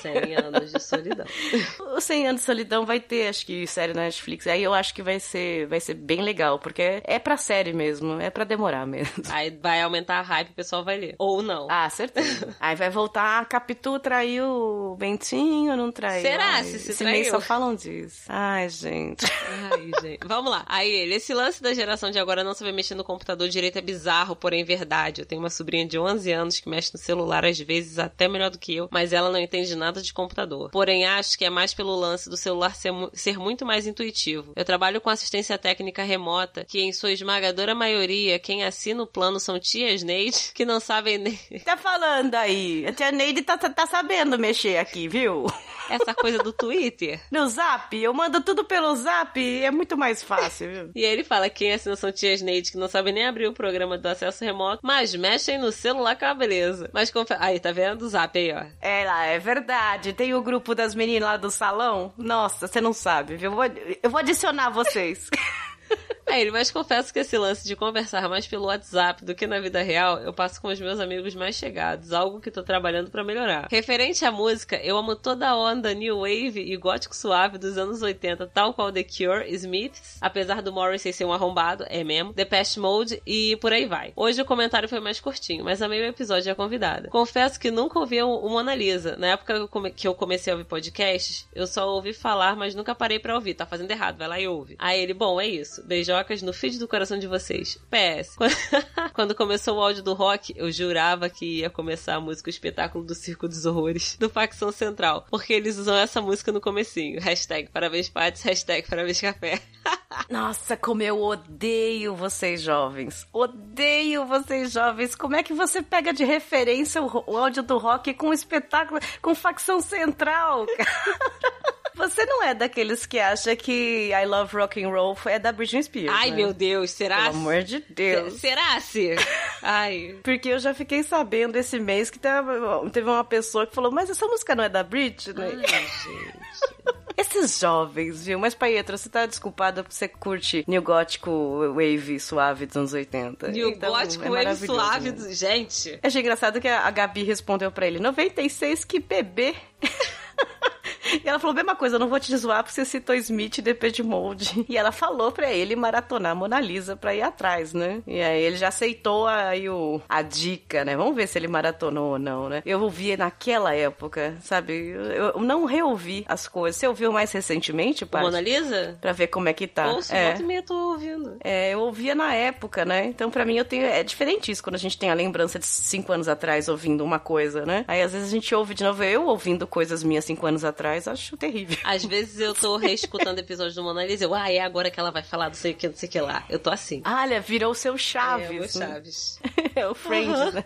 100 anos de solidão. O 100 anos de solidão vai ter, acho que, série na Netflix. Aí eu acho que vai ser, vai ser bem legal, porque é pra série mesmo, é pra demorar mesmo. Aí vai aumentar a hype, o pessoal vai ler. Ou não. Ah, certeza. Aí vai voltar, a Capitu traiu o Bentinho, não traiu? Será Ai, se se esse traiu? só falam disso. Ai, gente. Ai, gente. Vamos lá. Aí ele, esse lance da geração de agora não saber mexer no computador direito é bizarro, porém verdade. Eu tenho uma sobrinha de 11 anos que mexe no celular às vezes até melhor do que eu, mas ela não entende nada de computador. Porém, acho que é mais pelo lance do celular ser, ser muito mais intuitivo. Eu trabalho com assistência técnica remota, que em sua esmagadora maioria, quem assina o plano são tias Neide, que não sabem nem Tá falando aí. A tia Neide tá, tá, tá sabendo mexer aqui, viu? essa coisa do Twitter. No zap, eu mando tudo pelo zap, é muito mais fácil, viu? E aí ele fala que quem assina são tias Neide que não sabem nem abrir o programa do acesso remoto, mas mexem no celular com a beleza. Mas confe... Aí, tá vendo o zap aí, ó. É lá, é verdade. Tem o grupo das meninas lá do salão. Nossa, você não sabe? Eu vou, eu vou adicionar vocês. Aí ele, mas confesso que esse lance de conversar mais pelo WhatsApp do que na vida real, eu passo com os meus amigos mais chegados, algo que tô trabalhando pra melhorar. Referente à música, eu amo toda a onda new wave e gótico suave dos anos 80, tal qual The Cure, Smiths, apesar do Morrissey ser um arrombado, é mesmo, The Past Mode e por aí vai. Hoje o comentário foi mais curtinho, mas amei o episódio e a convidada. Confesso que nunca ouvi o Mona Lisa. Na época que eu comecei a ouvir podcasts, eu só ouvi falar, mas nunca parei pra ouvir. Tá fazendo errado, vai lá e ouve. Aí ele, bom, é isso. No feed do coração de vocês. PS. Quando- começou o áudio do rock, eu jurava que ia começar a música O Espetáculo do Circo dos Horrores, do Facção Central. Porque eles usam essa música no comecinho. Hashtag parabéns Patis, hashtag parabéns café. Nossa, como eu odeio vocês jovens. Odeio vocês jovens. Como é que você pega de referência o, o áudio do rock com um espetáculo, com facção central? Você não é daqueles que acha que I Love Rock and Roll é da Britney Spears. Ai, né? meu Deus, será? Pelo amor de Deus. Será se? Ai. Porque eu já fiquei sabendo esse mês que teve uma pessoa que falou, mas essa música não é da Britney? Ai, gente. Esses jovens, viu? Mas, Paietra, você tá desculpada porque você curte New Gótico Wave suave dos anos 80. E o Então, gótico é wave suave do... Gente. Achei engraçado que a a Gabi respondeu pra ele, 96, que bebê. E ela falou mesma coisa, eu não vou te zoar porque você citou Smith e Depeche Mode. E ela falou pra ele maratonar a Mona Lisa pra ir atrás, né? E aí ele já aceitou aí o, a dica, né? Vamos ver se ele maratonou ou não, né? Eu ouvi naquela época, sabe? Eu, eu não reouvi as coisas. Você ouviu mais recentemente, Paty? Mona Lisa? Pra ver como é que tá. Ouço, é. volta e meia tô ouvindo. É, eu ouvia na época, né? Então, pra mim, eu tenho. É diferente isso quando a gente tem a lembrança de cinco anos atrás ouvindo uma coisa, né? Aí às vezes a gente ouve de novo, eu ouvindo coisas minhas cinco anos atrás, acho terrível. Às vezes eu tô reescutando episódios do Mona Lisa, eu, ah, é agora que ela vai falar do sei o que, não sei o que lá. Eu tô assim. Olha, virou o seu Chaves. é, o né? Chaves. É o Friends, né?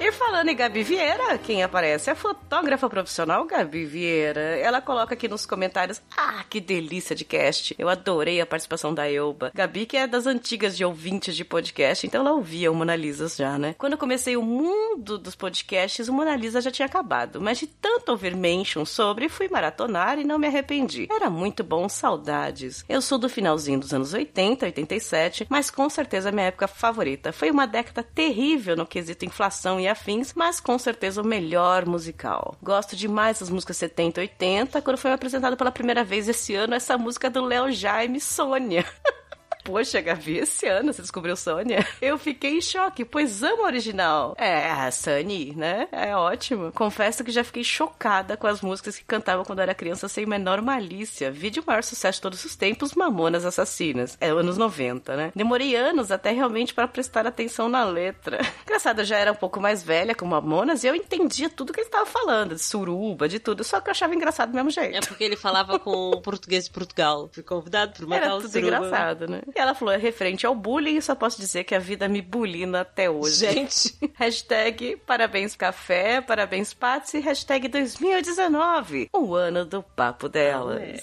E falando em Gabi Vieira, quem aparece é a fotógrafa profissional Gabi Vieira. Ela coloca aqui nos comentários: Ah, que delícia de cast. Eu adorei a participação da Elba. Gabi, que é das antigas de ouvintes de podcast, então ela ouvia o Mona Lisa já, né? Quando eu comecei o mundo dos podcasts, o Mona Lisa já tinha acabado. Mas de tanto ouvir mention sobre, fui maratonar e não me arrependi. Era muito bom, saudades. Eu sou do finalzinho dos anos 80, 87, mas com certeza minha época favorita. Foi uma década terrível no quesito inflação e afins, mas com certeza o melhor musical. Gosto demais das músicas 70 e 80, quando foi apresentado pela primeira vez esse ano essa música do Léo Jaime, Sônia. Poxa, Gabi, esse ano você descobriu Sônia? Eu fiquei em choque, pois amo a original. É, a Sunny, né? É ótimo. Confesso que já fiquei chocada com as músicas que cantava quando era criança sem menor malícia. Vídeo maior sucesso de todos os tempos, Mamonas Assassinas. É anos 90, né? Demorei anos até realmente para prestar atenção na letra. Engraçado, eu já era um pouco mais velha com Mamonas e eu entendia tudo que ele estava falando, de suruba, de tudo, só que eu achava engraçado do mesmo jeito. É porque ele falava com português de Portugal. Fui convidado por matar Era o tudo suruba. engraçado, né? E ela falou, é referente ao bullying, só posso dizer que a vida me bulina até hoje. Gente. hashtag parabéns café, parabéns Patsy, hashtag 2019, o ano do papo delas.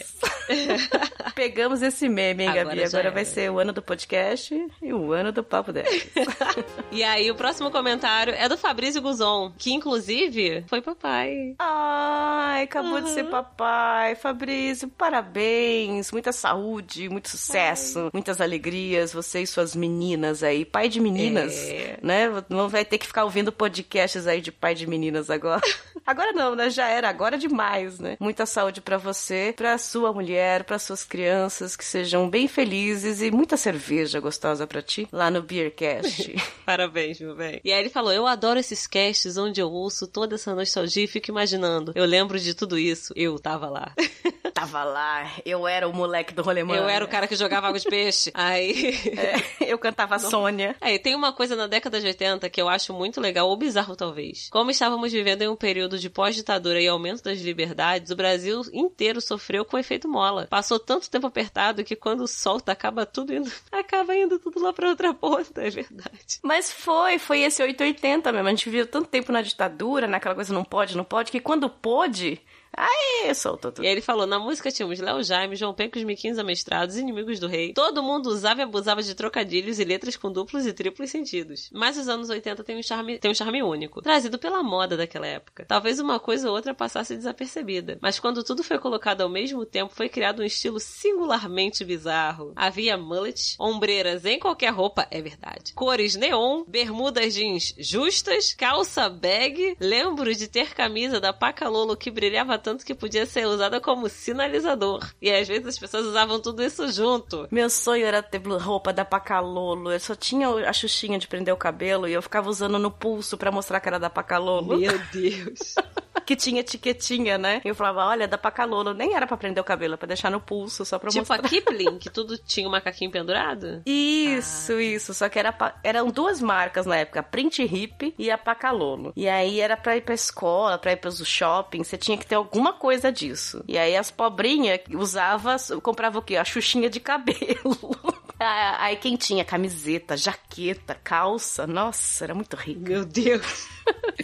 Pegamos esse meme, hein, Agora Gabi? Agora era. vai ser o ano do podcast e o ano do papo delas. E aí, o próximo comentário é do Fabrício Guzon, que inclusive foi papai. Ai, acabou de ser papai. Fabrício, parabéns. Muita saúde, muito sucesso, muitas alegrias. Você e suas meninas aí. Pai de meninas, É. né? Não vai ter que ficar ouvindo podcasts aí de pai de meninas agora. Agora não, né? Já era, agora é demais, né? Muita saúde pra você, pra sua mulher, pra suas crianças, que sejam bem felizes e muita cerveja gostosa pra ti lá no Beercast. Parabéns, meu bem. E aí ele falou: Eu adoro esses casts onde eu ouço toda essa nostalgia e fico imaginando. Eu lembro de tudo isso. Eu tava lá. Tava lá, eu era o moleque do rolemã. Eu era o cara que jogava água de peixe. Aí. É, eu cantava Sônia. Aí, tem uma coisa na década de 80 que eu acho muito legal, ou bizarro talvez. Como estávamos vivendo em um período de pós-ditadura e aumento das liberdades, o Brasil inteiro sofreu com o efeito mola. Passou tanto tempo apertado que quando solta, acaba tudo indo. Acaba indo tudo lá pra outra ponta, é verdade. Mas foi, foi esse 880 mesmo. A gente viveu tanto tempo na ditadura, naquela coisa não pode, não pode, que quando pôde, aí soltou tudo. E ele falou: na música tínhamos Léo Jaime, João Penco, os Miquinhos Amestrados, Inimigos do Rei. Todo mundo usava e abusava de trocadilhos e letras com duplos e triplos sentidos. Mas os anos 80 tem um charme, tem um charme único, trazido pela moda daquela época. Talvez uma coisa ou outra passasse desapercebida. Mas quando tudo foi colocado ao mesmo tempo, foi criado um estilo singularmente bizarro. Havia mullets, ombreiras em qualquer roupa, é verdade. Cores neon, bermudas jeans justas, calça bag. Lembro de ter camisa da Pacalolo que brilhava tanto que podia ser usada como sinalizador. E às vezes as pessoas usavam tudo isso junto. Meu sonho era ter roupa da Pacalolo. Eu só tinha a xuxinha de prender o cabelo e eu ficava usando no pulso pra mostrar que era da Pacalolo. Meu Deus. Que tinha etiquetinha, né? E eu falava, olha, da Pacalolo. Nem era pra prender o cabelo, é pra deixar no pulso, só pra tipo mostrar. a Kipling, que tudo tinha um macaquinho pendurado? Isso, isso. Só que era pa- eram duas marcas na época, a Print Hip e a Pacalolo. E aí era pra ir pra escola, pra ir pros shopping, você tinha que ter alguma coisa disso. E aí as pobrinhas usava, comprava o quê? A xuxinha de cabelo. Ah, Aí quem tinha camiseta, jaqueta, calça, nossa, era muito rico. Meu Deus.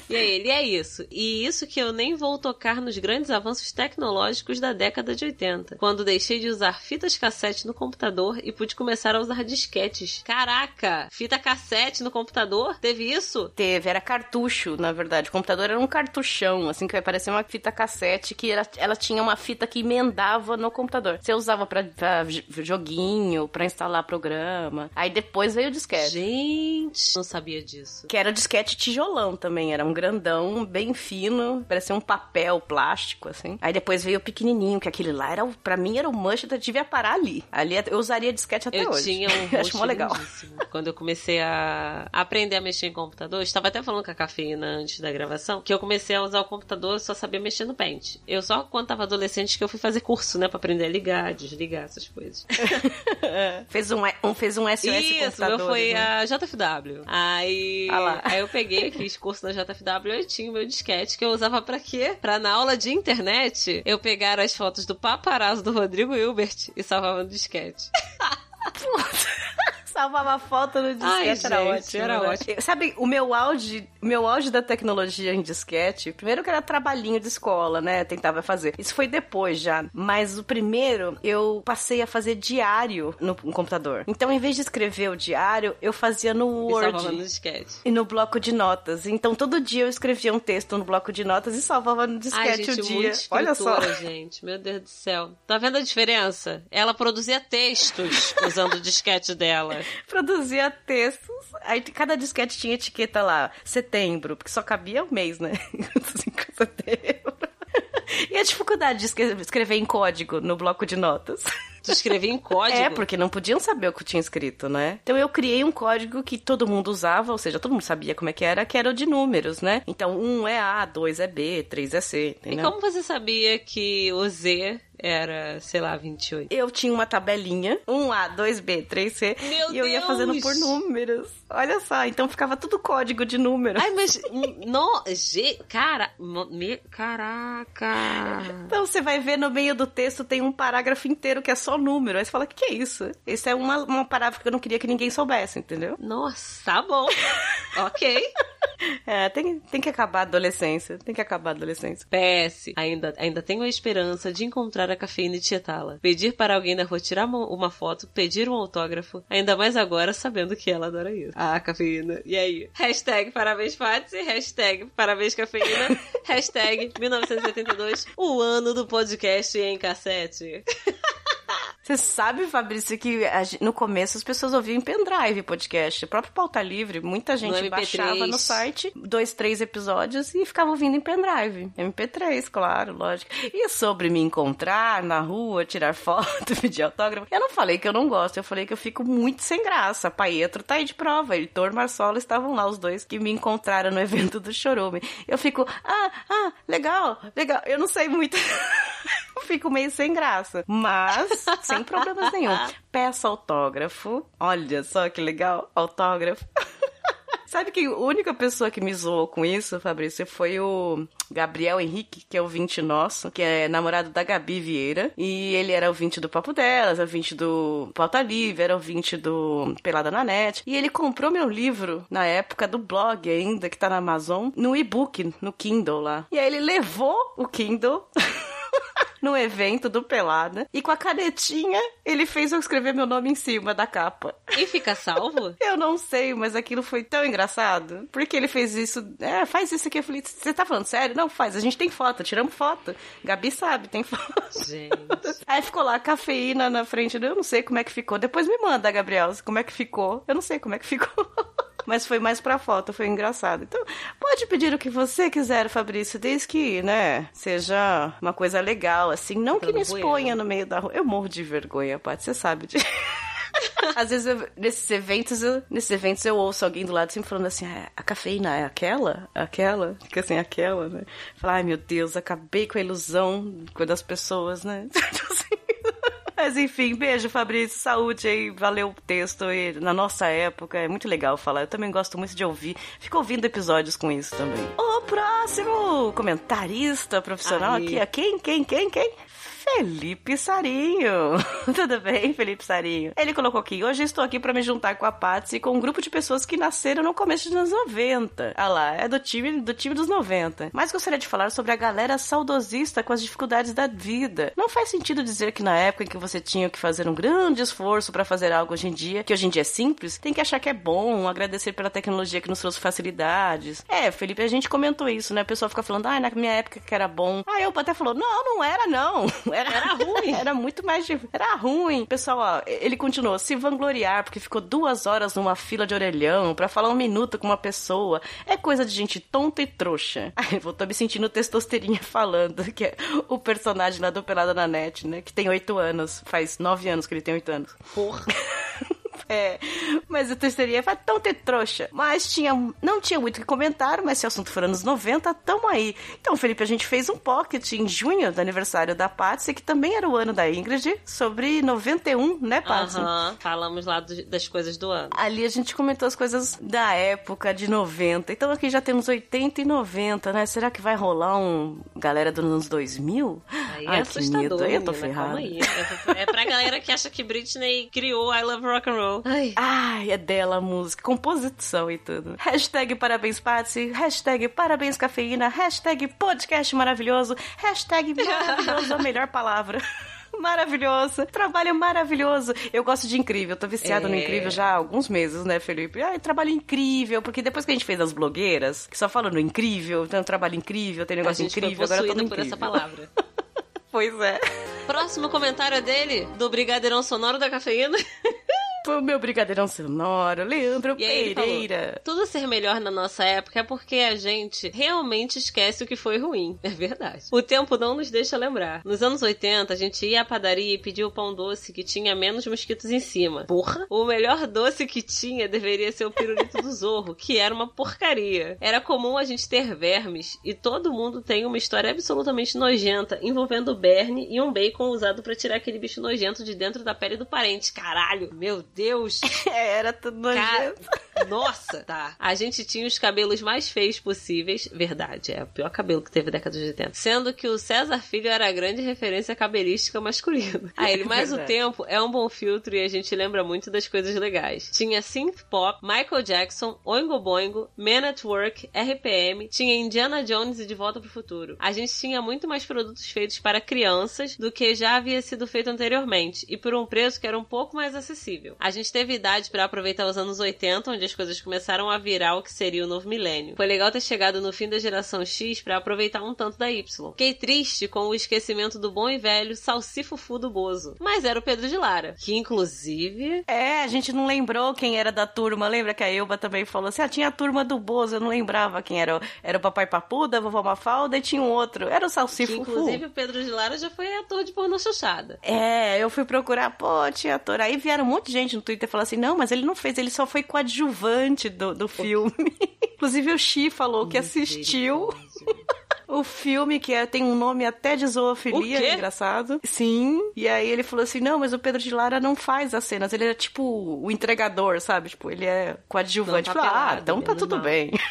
E aí, ele é isso. E isso que eu nem vou tocar nos grandes avanços tecnológicos da década de 80, quando deixei de usar fitas cassete no computador e pude começar a usar disquetes. Caraca! Fita cassete no computador? Teve isso? Teve, era cartucho, na verdade. O computador era um cartuchão, assim, que vai parecer uma fita cassete, que era- ela tinha uma fita que emendava no computador. Você usava pra, pra joguinho, pra instalar programa. Aí depois veio o disquete. Gente, não sabia disso. Que era disquete tijolão também, era um grandão, bem fino, parecia um papel plástico, assim. Aí depois veio o pequenininho, que aquele lá era, o- pra mim, era o mancha, eu devia parar ali. Ali eu usaria disquete até eu hoje. tinha um Eu Acho mó legal. Quando eu comecei a aprender a mexer em computador, eu estava até falando com a cafeína antes da gravação, que eu comecei a usar o computador eu só sabia mexer no Paint. Eu só quando tava adolescente que eu fui fazer curso, né, pra aprender a ligar, desligar essas coisas. Fez um, um- fez um SOS Isso, computador. meu foi né? a JFW. Aí, Ah aí eu peguei, fiz curso na JFW e tinha o meu disquete que eu usava pra quê? Pra na aula de internet eu pegar as fotos do paparazzo do Rodrigo Hilbert e salvava no disquete. Salvava foto no disquete, Ai, era gente, ótimo. era né? ótimo. Sabe, o meu auge, meu auge da tecnologia em disquete, primeiro que era trabalhinho de escola, né? Tentava fazer. Isso foi depois já. Mas o primeiro, eu passei a fazer diário no, no computador. Então, em vez de escrever o diário, eu fazia no E salvava no Word. disquete. E no bloco de notas. Então, todo dia eu escrevia um texto no bloco de notas e salvava no Ai, disquete gente, o dia. Olha só. gente. Meu Deus do céu. Tá vendo a diferença? Ela produzia textos usando o disquete dela. produzia textos. Aí cada disquete tinha etiqueta lá, setembro, porque só cabia um mês, né? setembro. E a dificuldade de escre- escrever em código no bloco de notas. Tu escrevia em código? É, porque não podiam saber o que eu tinha escrito, né? Então eu criei um código que todo mundo usava, ou seja, todo mundo sabia como é que era, que era o de números, né? Então, um é A, dois é B, três é C, E entendeu? como você sabia que o Z era, sei lá, 28? Eu tinha uma tabelinha, um A, dois B, três C, Meu e eu ia Deus! fazendo por números. Olha só, então ficava tudo código de número. Ai, mas. no, G. Cara. Me, caraca. Então você vai ver no meio do texto tem um parágrafo inteiro que é só número. Aí você fala, o que, que é isso? Isso é uma, uma parágrafo que eu não queria que ninguém soubesse, entendeu? Nossa, tá bom. ok. É, tem, tem que acabar a adolescência. Tem que acabar a adolescência. PS. Ainda, ainda tenho a esperança de encontrar a cafeína e tietá-la. Pedir para alguém da rua tirar uma, foto, pedir um autógrafo. Ainda mais agora, sabendo que ela adora isso. Ah, cafeína. E aí? Hashtag parabéns, Patsy. Hashtag parabéns, cafeína. Hashtag 1982, o ano do podcast em cassete. Você sabe, Fabrício, que no começo as pessoas ouviam em pendrive podcast. O próprio Pauta Livre, muita gente MP3. baixava no site dois, três episódios e ficava ouvindo em pendrive. MP3, claro, lógico. E sobre me encontrar na rua, tirar foto, pedir autógrafo, eu não falei que eu não gosto, eu falei que eu fico muito sem graça. Paetro tá aí de prova, Heitor Marsola estavam lá, os dois que me encontraram no evento do Chorume. Eu fico, ah, ah, legal, legal. Eu não sei muito. Eu fico meio sem graça. Mas, sem problemas nenhum. Peça autógrafo. Olha só que legal. Autógrafo. Sabe que a única pessoa que me zoou com isso, Fabrício, foi o Gabriel Henrique, que é ouvinte nosso, que é namorado da Gabi Vieira. E ele era ouvinte do Papo Delas, ouvinte do Pauta Livre, era ouvinte do Pelada na Net. E ele comprou meu livro na época do blog ainda, que tá na Amazon, no e-book, no Kindle lá. E aí ele levou o Kindle. no evento do Pelada. E com a canetinha, ele fez eu escrever meu nome em cima da capa. E fica salvo? Eu não sei, mas aquilo foi tão engraçado. Porque ele fez isso. É, faz isso aqui. Eu falei, você tá falando sério? Não, faz. A gente tem foto, tiramos foto. Gabi sabe, tem foto. Gente. Aí ficou lá, cafeína na frente. Eu não sei como é que ficou. Depois me manda, Gabriel, como é que ficou. Eu não sei como é que ficou. Mas foi mais pra foto, foi engraçado. Então, pode pedir o que você quiser, Fabrício, desde que, né, seja uma coisa legal, assim. Não que me exponha no meio da rua. Eu morro de vergonha, Paty, você sabe disso. Às vezes, eu- nesses eventos, eu, nesses eventos eu ouço alguém do lado sempre falando assim, "Ah, a cafeína é aquela? Aquela? Fica assim, aquela, né? Falar, ai meu Deus, acabei com a ilusão das pessoas, né? Assim. Mas enfim, beijo, Fabrício, saúde aí, valeu o texto. E na nossa época é muito legal falar. Eu também gosto muito de ouvir. Fico ouvindo episódios com isso também. O próximo comentarista profissional Aí. aqui é quem, quem, quem, quem? Felipe Sarinho. Tudo bem, Felipe Sarinho? Ele colocou aqui: hoje estou aqui para me juntar com a Patsy com um grupo de pessoas que nasceram no começo dos anos 90. Ah lá, é do time, do time dos 90. Mas gostaria de falar sobre a galera saudosista com as dificuldades da vida. Não faz sentido dizer que na época em que você tinha que fazer um grande esforço para fazer algo hoje em dia, que hoje em dia é simples, tem que achar que é bom, agradecer pela tecnologia que nos trouxe facilidades. É, Felipe, a gente comentou isso, né? A pessoa fica falando, ah, na minha época que era bom. Aí eu até falou, não, não era não. Era, Era ruim. era muito mais difícil. Era ruim. Pessoal, ó, ele continuou se vangloriar porque ficou duas horas numa fila de orelhão pra falar um minuto com uma pessoa. É coisa de gente tonta e trouxa. Aí eu tô me sentindo testosterinha falando, que é o personagem lá do Pelada na Net, né? Que tem oito anos. Faz nove anos que ele tem oito anos. Porra. É, mas a terceira vai tão ter trouxa. Mas tinha, não tinha muito o que comentar, mas se o assunto for anos 90, tamo aí. Então, Felipe, a gente fez um pocket em junho do aniversário da Patsy, que também era o ano da Ingrid, sobre 91, né, Patsy? Aham. Falamos lá do- das coisas do ano. Ali a gente comentou as coisas da época de 90. Então aqui já temos 80 e 90, né? Será que vai rolar um galera dos anos 2000? Aí Ai, é assustador, medo. Aí eu tô menina, ferrada. Calma aí. É, é pra galera que acha que Britney criou I Love Rock and Roll. Ai. Ai, é dela a música, composição e tudo. Hashtag parabéns, Patsy. Hashtag parabéns, cafeína. Hashtag podcast maravilhoso. Hashtag maravilhoso, a melhor palavra. Maravilhoso, trabalho maravilhoso. Eu gosto de incrível, tô viciada no É. incrível já há alguns meses, né, Felipe? Ai, trabalho incrível, porque depois que a gente fez as blogueiras, que só falam no incrível, tem um trabalho incrível, tem A negócio incrível, agora eu tô no por essa incrível. palavra. Pois é. Próximo comentário é dele, do Brigadeirão Sonoro da Cafeína. o meu brigadeirão sonoro, Leandro E ele falou, Pereira. tudo ser melhor na nossa época é porque a gente realmente esquece o que foi ruim. É verdade. O tempo não nos deixa lembrar. Nos anos 80, a gente ia à padaria e pedia o pão doce que tinha menos mosquitos em cima. Porra! O melhor doce que tinha deveria ser o pirulito do Zorro, que era uma porcaria. Era comum a gente ter vermes e todo mundo tem uma história absolutamente nojenta envolvendo o berne e um bacon usado pra tirar aquele bicho nojento de dentro da pele do parente. Caralho, meu Deus! É, era tudo Cara, nojento. Nossa, tá. A gente tinha os cabelos mais feios possíveis. Verdade, é o pior cabelo que teve na década de 80. Sendo que o César Filho era a grande referência cabelística masculina. Aí ele, mas o tempo é um bom filtro e a gente lembra muito das coisas legais. Tinha synth pop, Michael Jackson, Oingo Boingo, Man at Work, RPM, tinha Indiana Jones e De Volta pro Futuro. A gente tinha muito mais produtos feitos para crianças do que já havia sido feito anteriormente e por um preço que era um pouco mais acessível. A gente teve idade para aproveitar os anos 80, onde as coisas começaram a virar o que seria o novo milênio. Foi legal ter chegado no fim da geração X para aproveitar um tanto da Y. Fiquei triste com o esquecimento do bom e velho salsifufu do Bozo, mas era o Pedro de Lara, que inclusive É, a gente não lembrou quem era da turma. Lembra que a Elba também falou assim: ah, tinha a turma do Bozo, eu não lembrava quem era. Era o Papai Papuda, a Vovó Mafalda e tinha um outro. Era o que Salsifufu. inclusive o Pedro de Lara já foi ator de pornô xoxada. É, eu fui procurar, pô, tinha ator. Aí vieram um monte de gente no Twitter falando assim: não, mas ele não fez, ele só foi coadjuvante do, do filme. Inclusive o Xi falou que assistiu o filme, que é- tem um nome até de zoofilia, quê? engraçado. Sim. E aí ele falou assim: não, mas o Pedro de Lara não faz as cenas, ele é tipo o entregador, sabe? Tipo, ele é coadjuvante. Não, tá Falei, ah, então tá tudo normal. bem.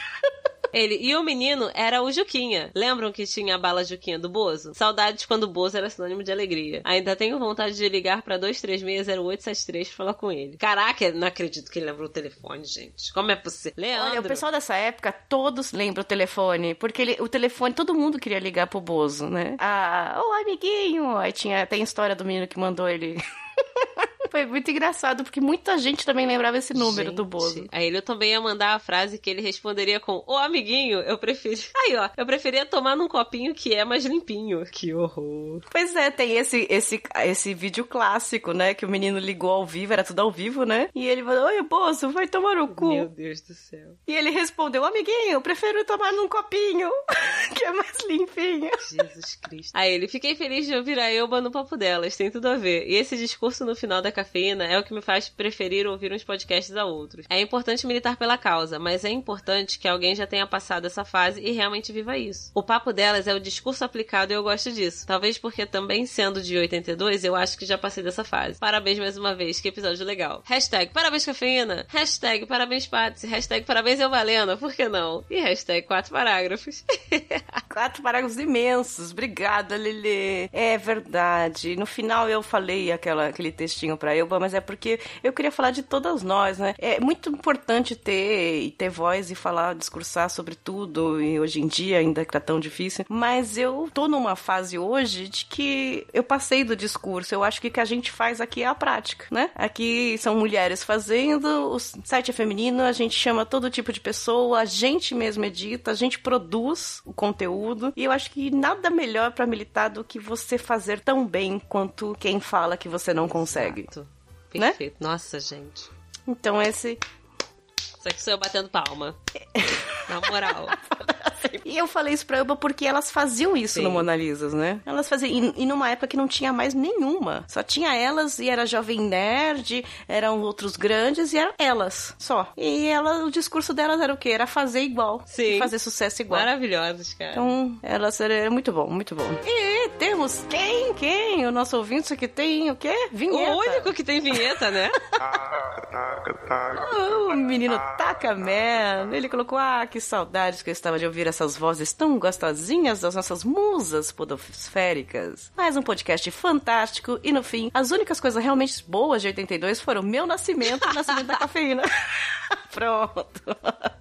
Ele e o menino era o Juquinha. Lembram que tinha a bala Juquinha do Bozo? Saudades quando o Bozo era sinônimo de alegria. Ainda tenho vontade de ligar pra 2360873 pra falar com ele. Caraca, não acredito que ele lembrou o telefone, gente. Como é possível? Leandro. Olha, o pessoal dessa época, todos lembram o telefone, porque ele- o telefone, todo mundo queria ligar pro Bozo, né? Ah, ô amiguinho! Aí tinha, tem a história do menino que mandou ele. Foi muito engraçado, porque muita gente também lembrava esse número do Gente, Bozo. Aí ele também ia mandar a frase que ele responderia com: Ô amiguinho, eu preferi. Aí, ó, eu preferia tomar num copinho que é mais limpinho. Que horror. Pois é, tem esse, esse, esse vídeo clássico, né? Que o menino ligou ao vivo, era tudo ao vivo, né? E ele falou: Oi, Bozo, vai tomar no cu. Meu Deus do céu. E ele respondeu: Amiguinho, eu prefiro tomar num copinho, que é mais limpinho. Jesus Cristo. Aí ele, fiquei feliz de ouvir a Elba no papo delas, tem tudo a ver. E esse discurso no final da cafeína é o que me faz preferir ouvir uns podcasts a outros. É importante militar pela causa, mas é importante que alguém já tenha passado essa fase e realmente viva isso. O papo delas é o discurso aplicado e eu gosto disso. Talvez porque também sendo de 82, eu acho que já passei dessa fase. Parabéns mais uma vez, que episódio legal. Hashtag parabéns cafeína, hashtag parabéns Patsy, hashtag parabéns eu por que não? E hashtag quatro parágrafos. Quatro parágrafos imensos. Obrigada, Lili. É verdade. No final eu falei aquela, aquele textinho pra Elba, mas é porque eu queria falar de todas nós, né? É muito importante ter, ter voz e falar, discursar sobre tudo, e hoje em dia ainda que tá tão difícil. Mas eu tô numa fase hoje de que eu passei do discurso. Eu acho que o que a gente faz aqui é a prática, né? Aqui são mulheres fazendo, o site é feminino, a gente chama todo tipo de pessoa, a gente mesmo edita, a gente produz o conteúdo. E eu acho que nada melhor pra militar do que você fazer tão bem quanto quem fala que você não consegue. Né? Perfeito. Nossa, gente. Então esse Só que sou eu batendo palma. Na moral. E eu falei isso pra Elba porque elas faziam isso Sim. no Mona Lisas, né? Elas faziam. E, e numa época que não tinha mais nenhuma. Só tinha elas e era Jovem Nerd, eram outros grandes e eram elas só. E ela, o discurso delas era o quê? Era fazer igual. Sim. E fazer sucesso igual. Maravilhosos, cara. Então, elas era muito bom, muito bom. E temos quem? Quem? O nosso ouvinte que tem o quê? Vinheta. o único que tem vinheta, né? O menino Taka Man, ele colocou, ah, que saudades que eu estava de ouvir essas vozes tão gostosinhas das nossas musas podosféricas. Mais um podcast fantástico e no fim, as únicas coisas realmente boas de 82 foram meu nascimento e o nascimento da cafeína. Pronto.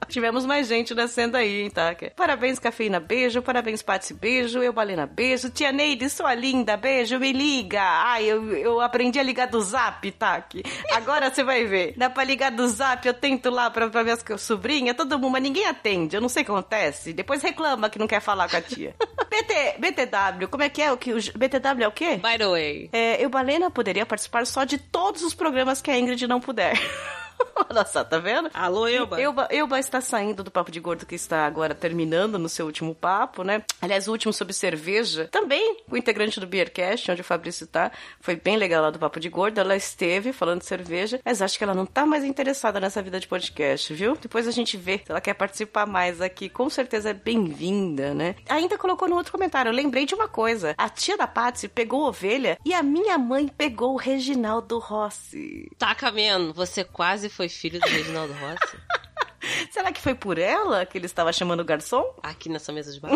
Tivemos mais gente nascendo aí, hein, tá? Parabéns, Cafeína, beijo. Parabéns, Patsy, beijo. Eu, Balena, beijo. Tia Neide, sua linda, beijo. Me liga. Ai, eu, eu aprendi a ligar do zap, Taque. Agora você vai ver. Dá pra ligar do zap, eu tento lá pra, pra minhas sobrinhas, todo mundo, mas ninguém atende. Eu não sei o que acontece. Depois reclama que não quer falar com a tia. BT, BTW, como é que é? O que, o, BTW é o quê? By the way. É, eu, Balena, poderia participar só de todos os programas que a Ingrid não puder. Olha só, tá vendo? Alô, Elba. Elba, Elba está saindo do Papo de Gordo que está agora terminando no seu último papo, né? Aliás, o último sobre cerveja, também o integrante do Beercast, onde o Fabrício tá, foi bem legal lá do Papo de Gordo. Ela esteve falando de cerveja, mas acho que ela não tá mais interessada nessa vida de podcast, viu? Depois a gente vê se ela quer participar mais aqui. Com certeza é bem-vinda, né? Ainda colocou no outro comentário, eu lembrei de uma coisa. A tia da Patsy pegou ovelha e a minha mãe pegou o Reginaldo Rossi. Taca, man, você quase foi filho do Reginaldo Rossi? Será que foi por ela que ele estava chamando o garçom? Aqui nessa mesa de bar.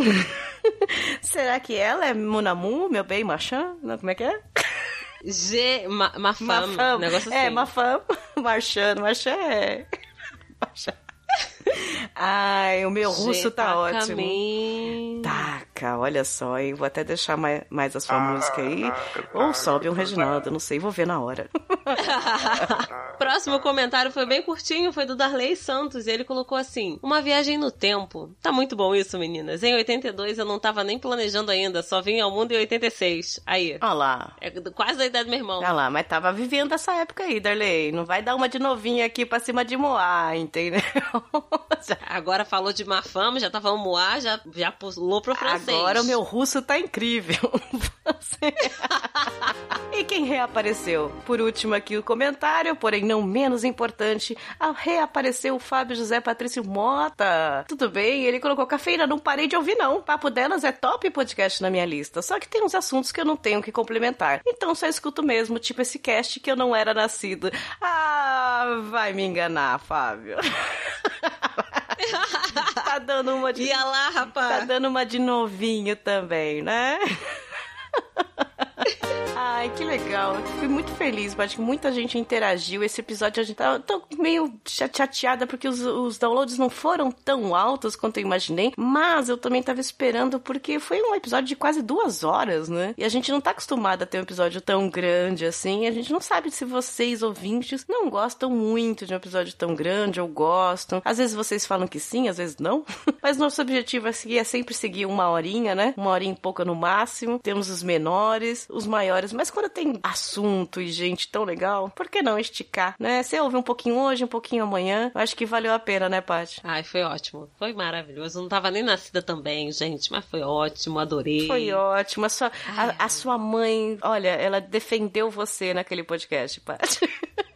Será que ela é Munamu, meu bem, Machan? Não, como é que é? G. Ma, Mafam. Mafam. Negócio É, assim. Mafam. Marchan. Marchan é... Marchan. Ai, o meu russo tá ótimo. Taca, olha só, hein? Vou até deixar mais, mais a sua música aí. Ou sobe um Reginaldo, não sei, vou ver na hora. Próximo comentário foi bem curtinho, foi do Darley Santos. E ele colocou assim: Uma viagem no tempo. Tá muito bom isso, meninas. Em 82 eu não tava nem planejando ainda, só vim ao mundo em 86. Aí. Olha lá. É quase da idade do meu irmão. Olha lá, mas tava vivendo essa época aí, Darley. Não vai dar uma de novinha aqui pra cima de Moá, entendeu? Agora falou de má fama, já tá falando moar, já, já pulou pro francês. Agora o meu russo tá incrível. E quem reapareceu? Por último aqui o comentário, porém não menos importante, reapareceu o Fábio José Patrício Mota. Tudo bem? Ele colocou cafeína, não parei de ouvir não. Papo delas é top podcast na minha lista, só que tem uns assuntos que eu não tenho que complementar. Então só escuto mesmo, tipo esse cast que eu não era nascido. Ah, vai me enganar, Fábio. tá dando uma de Ia lá, Tá rapaz. dando uma de novinho também, né? Ai, que legal. Fiquei muito feliz, acho que muita gente interagiu. Esse episódio a gente tá, eu tô meio cha- chateada porque os, os downloads não foram tão altos quanto eu imaginei, mas eu também tava esperando porque foi um episódio de quase duas horas, né? E a gente não tá acostumado a ter um episódio tão grande assim. A gente não sabe se vocês, ouvintes, não gostam muito de um episódio tão grande ou gostam. Às vezes vocês falam que sim, às vezes não. Mas nosso objetivo é, seguir, é sempre seguir uma horinha, né? Uma horinha e pouca no máximo. Temos os menores, os maiores. Mas quando tem assunto e gente tão legal, por que não esticar, né? Você ouve um pouquinho hoje, um pouquinho amanhã. Acho que valeu a pena, né, Paty? Ai, foi ótimo. Foi maravilhoso. Eu não tava nem nascida também, gente, mas foi ótimo, adorei. Foi ótimo. A sua, a, a sua mãe, olha, ela defendeu você naquele podcast, Paty.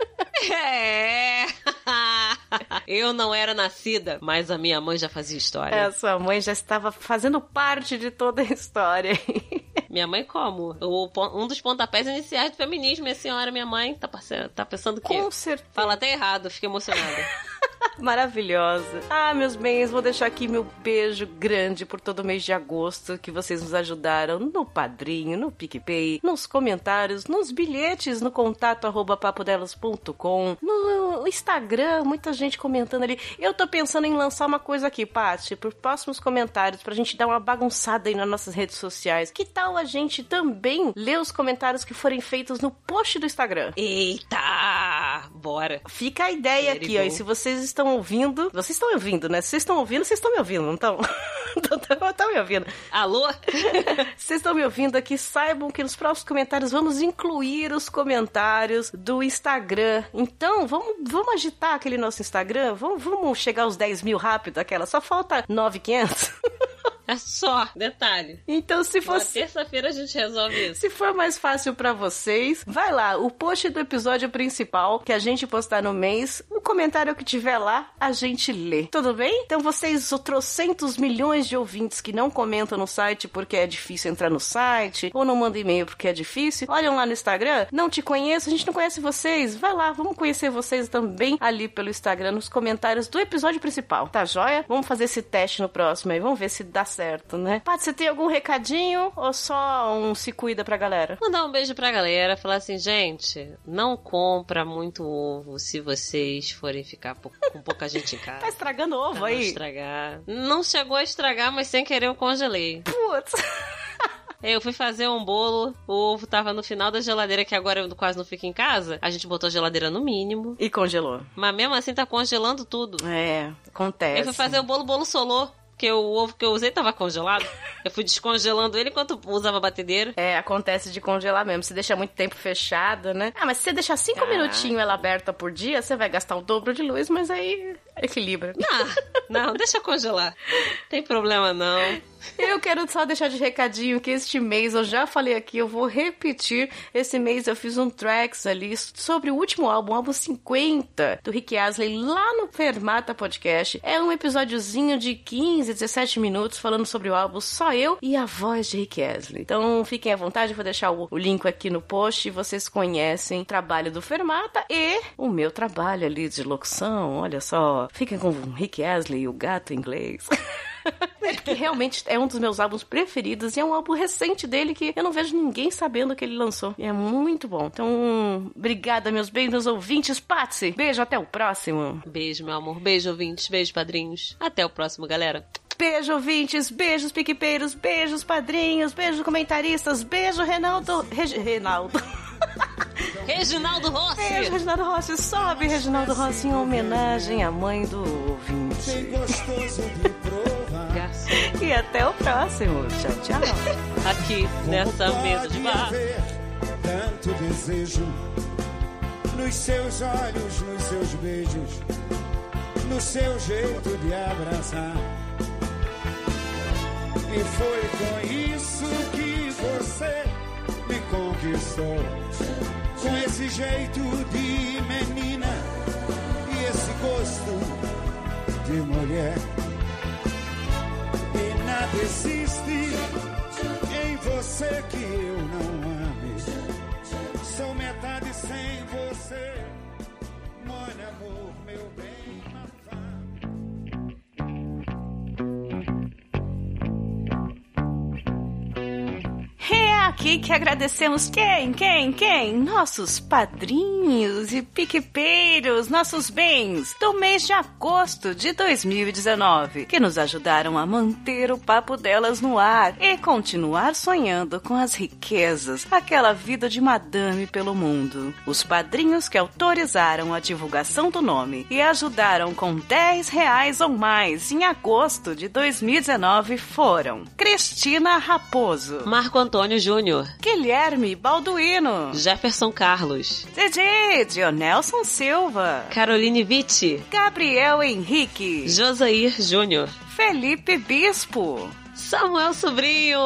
É. Eu não era nascida, mas a minha mãe já fazia história. É, a sua mãe já estava fazendo parte de toda a história. Minha mãe como? O um dos pontapés iniciais do feminismo, minha senhora, minha mãe, tá, tá pensando o quê? Com certeza. Fala até errado, fiquei emocionada. Maravilhosa. Ah, meus bens, vou deixar aqui meu beijo grande por todo o mês de agosto que vocês nos ajudaram no Padrinho, no PicPay, nos comentários, nos bilhetes, no contato arroba papodelas.com, no Instagram, muita gente comentando ali. Eu tô pensando em lançar uma coisa aqui, Paty, por próximos comentários, pra gente dar uma bagunçada aí nas nossas redes sociais. Que tal a gente também ler os comentários que forem feitos no post do Instagram? Eita! Bora! Fica a ideia aqui, ó. E se vocês estão ouvindo, vocês estão ouvindo, né? Se vocês estão ouvindo, vocês estão me ouvindo, não estão? Estão me ouvindo. Alô? Vocês estão me ouvindo aqui, saibam que nos próximos comentários vamos incluir os comentários do Instagram. Então, vamos, vamos agitar aquele nosso Instagram? Vamos, vamos chegar aos 10 mil rápido, aquela. Só falta 9,500. É só, detalhe. Então, se Na fosse. terça-feira a gente resolve isso. Se for mais fácil pra vocês, vai lá, o post do episódio principal que a gente postar no mês, comentário que tiver lá, a gente lê. Tudo bem? Então vocês, os trocentos milhões de ouvintes que não comentam no site porque é difícil entrar no site, ou não mandam e-mail porque é difícil, olham lá no Instagram, não te conheço, a gente não conhece vocês, vai lá, vamos conhecer vocês também ali pelo Instagram, nos comentários do episódio principal, tá joia? Vamos fazer esse teste no próximo aí, vamos ver se dá certo, né? Paty, você tem algum recadinho ou só um se cuida pra galera? Mandar um beijo pra galera, falar assim, gente, não compra muito ovo se vocês forem ficar com pouca gente em Tá casa. estragando Pra ovo não aí. estragar. Não chegou a estragar, mas sem querer eu congelei. Putz. Eu fui fazer um bolo, o ovo tava no final da geladeira, que agora eu quase não fico em casa. A gente botou a geladeira no mínimo. E congelou. Mas mesmo assim tá congelando tudo. É, acontece. Eu fui fazer o bolo, o bolo solou. Porque o ovo que eu usei tava congelado. Eu fui descongelando ele enquanto usava a batedeira. É, acontece de congelar mesmo. Se deixa muito tempo fechado, né? Ah, mas se você deixar cinco Caraca. minutinhos ela aberta por dia, você vai gastar o dobro de luz, mas aí equilibra. Ah, não, deixa congelar. Tem problema não. Eu quero só deixar de recadinho que este mês, eu já falei aqui, eu vou repetir. Esse mês eu fiz um tracks ali sobre o último álbum, o álbum 50 do Rick Astley, lá no Fermata Podcast. É um episódiozinho de 15, 17 minutos falando sobre o álbum, só eu e a voz de Rick Astley. Então fiquem à vontade, eu vou deixar o, o link aqui no post vocês conhecem o trabalho do Fermata e o meu trabalho ali de locução. Olha só, fiquem com o Rick Astley, o gato inglês. que realmente é um dos meus álbuns preferidos e é um álbum recente dele que eu não vejo ninguém sabendo que ele lançou. E é muito bom. Então, obrigada, meus bens, meus ouvintes. Patsy, beijo, até o próximo. Beijo, meu amor. Beijo, ouvintes. Beijo, padrinhos. Até o próximo, galera. Beijo, ouvintes, beijos, piquepeiros, beijos, padrinhos, beijos, comentaristas, beijo, Renaldo. Reg... Renaldo. Reginaldo Rossi. Beijo, Reginaldo Rossi. Sobe, Reginaldo Rossi, em homenagem à mãe do ouvinte. Bem gostoso de provar. E até o próximo. Tchau, tchau. Aqui, nessa mesa de bar. tanto desejo nos seus olhos, nos seus beijos, no seu jeito de abraçar. E foi com isso que você conquistou. Com esse jeito de menina e esse gosto de mulher. E nada existe em você que eu não ame. Sou metade sem você. Molha, amor, meu bem, Mafá. Aqui que agradecemos quem, quem, quem? Nossos padrinhos e piquepeiros, nossos bens do mês de agosto de 2019, que nos ajudaram a manter o papo delas no ar e continuar sonhando com as riquezas, aquela vida de madame pelo mundo. Os padrinhos que autorizaram a divulgação do nome e ajudaram com 10 reais ou mais em agosto de 2019 foram Cristina Raposo. Marco Antônio Júnior. Guilherme Balduino, Jefferson Carlos. DJ Dionelson Silva, Caroline Vitti. Gabriel Henrique, Josair Júnior. Felipe Bispo, Samuel Sobrinho.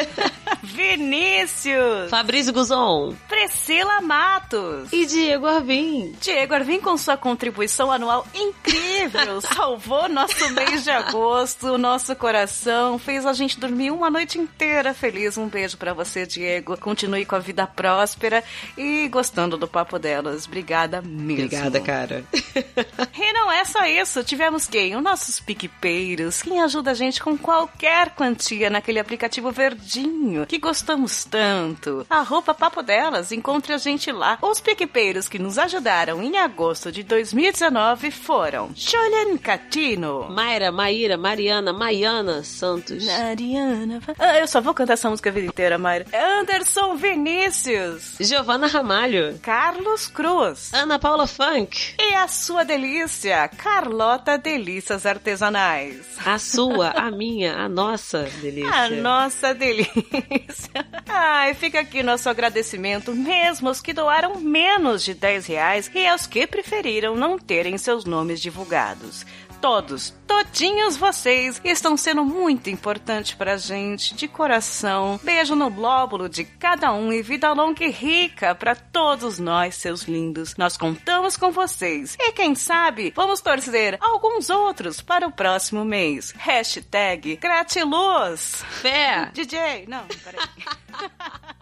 Vinícius, Fabrício Guzon. Priscila Matos. E Diego Arvim. Diego Arvim, com sua contribuição anual incrível, salvou nosso mês de agosto, nosso coração, fez a gente dormir uma noite inteira feliz. Um beijo pra você, Diego. Continue com a vida próspera e gostando do papo delas. Obrigada mesmo. Obrigada, cara. E não é só isso, tivemos quem? Os nossos piquepeiros, quem ajuda a gente com qualquer quantia naquele aplicativo verdinho que gostamos tanto. A roupa papo delas, encontre a gente lá. Os piquepeiros que nos ajudaram em agosto de 2019 foram Julian Catino. Mayra, Maíra, Mariana, Maiana Santos. Mariana. Ah, eu só vou cantar essa música a vida inteira, Mayra. Anderson Vinícius. Giovana Ramalho. Carlos Cruz. Ana Paula Funk. E a sua delícia, Carlota Delícias Artesanais. A sua, a minha, a nossa delícia. A nossa delícia. Ai, fica aqui nosso agradecimento, mesmo aos que doaram menos de 10 reais e aos que preferiram não terem seus nomes divulgados. Todos, todinhos vocês estão sendo muito importantes pra gente, de coração. Beijo no glóbulo de cada um e vida longa e rica pra todos nós, seus lindos. Nós contamos com vocês. E quem sabe, vamos torcer alguns outros para o próximo mês. Hashtag gratiluz. Fé. DJ, não, peraí.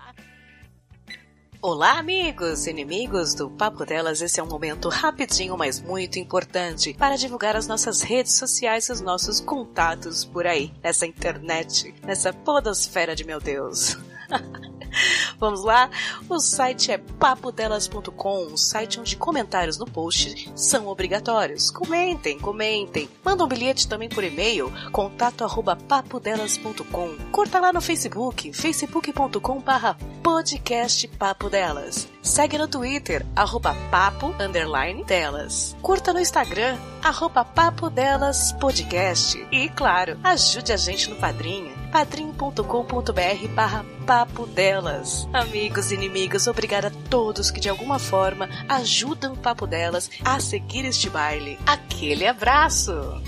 Olá, amigos, inimigos do Papo Delas. Esse é um momento rapidinho, mas muito importante para divulgar as nossas redes sociais e os nossos contatos por aí, nessa internet, nessa podosfera de meu Deus. Vamos lá? O site é papodelas.com, um site onde comentários no post são obrigatórios. Comentem, comentem. Manda um bilhete também por e-mail, contato arroba papodelas.com. Curta lá no Facebook, facebook.com barra podcast Papo Delas. Segue no Twitter, arroba papo, underline, delas. Curta no Instagram, arroba papo delas podcast. E, claro, ajude a gente no Padrinho padrim.com.br barra papo delas. Amigos e inimigos, obrigada a todos que de alguma forma ajudam o Papo Delas a seguir este baile. Aquele abraço!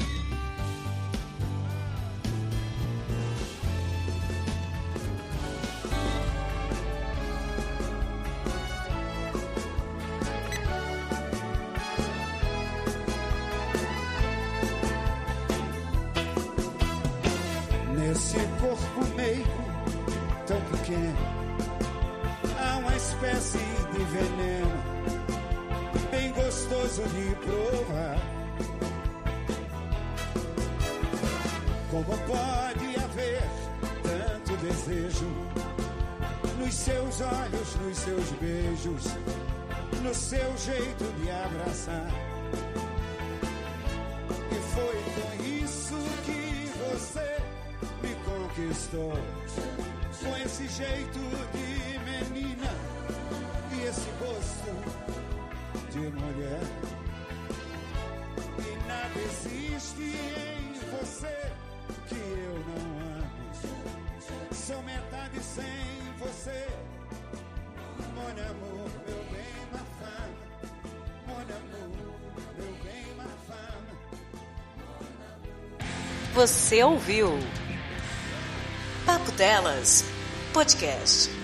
Você ouviu Papo Delas Podcast.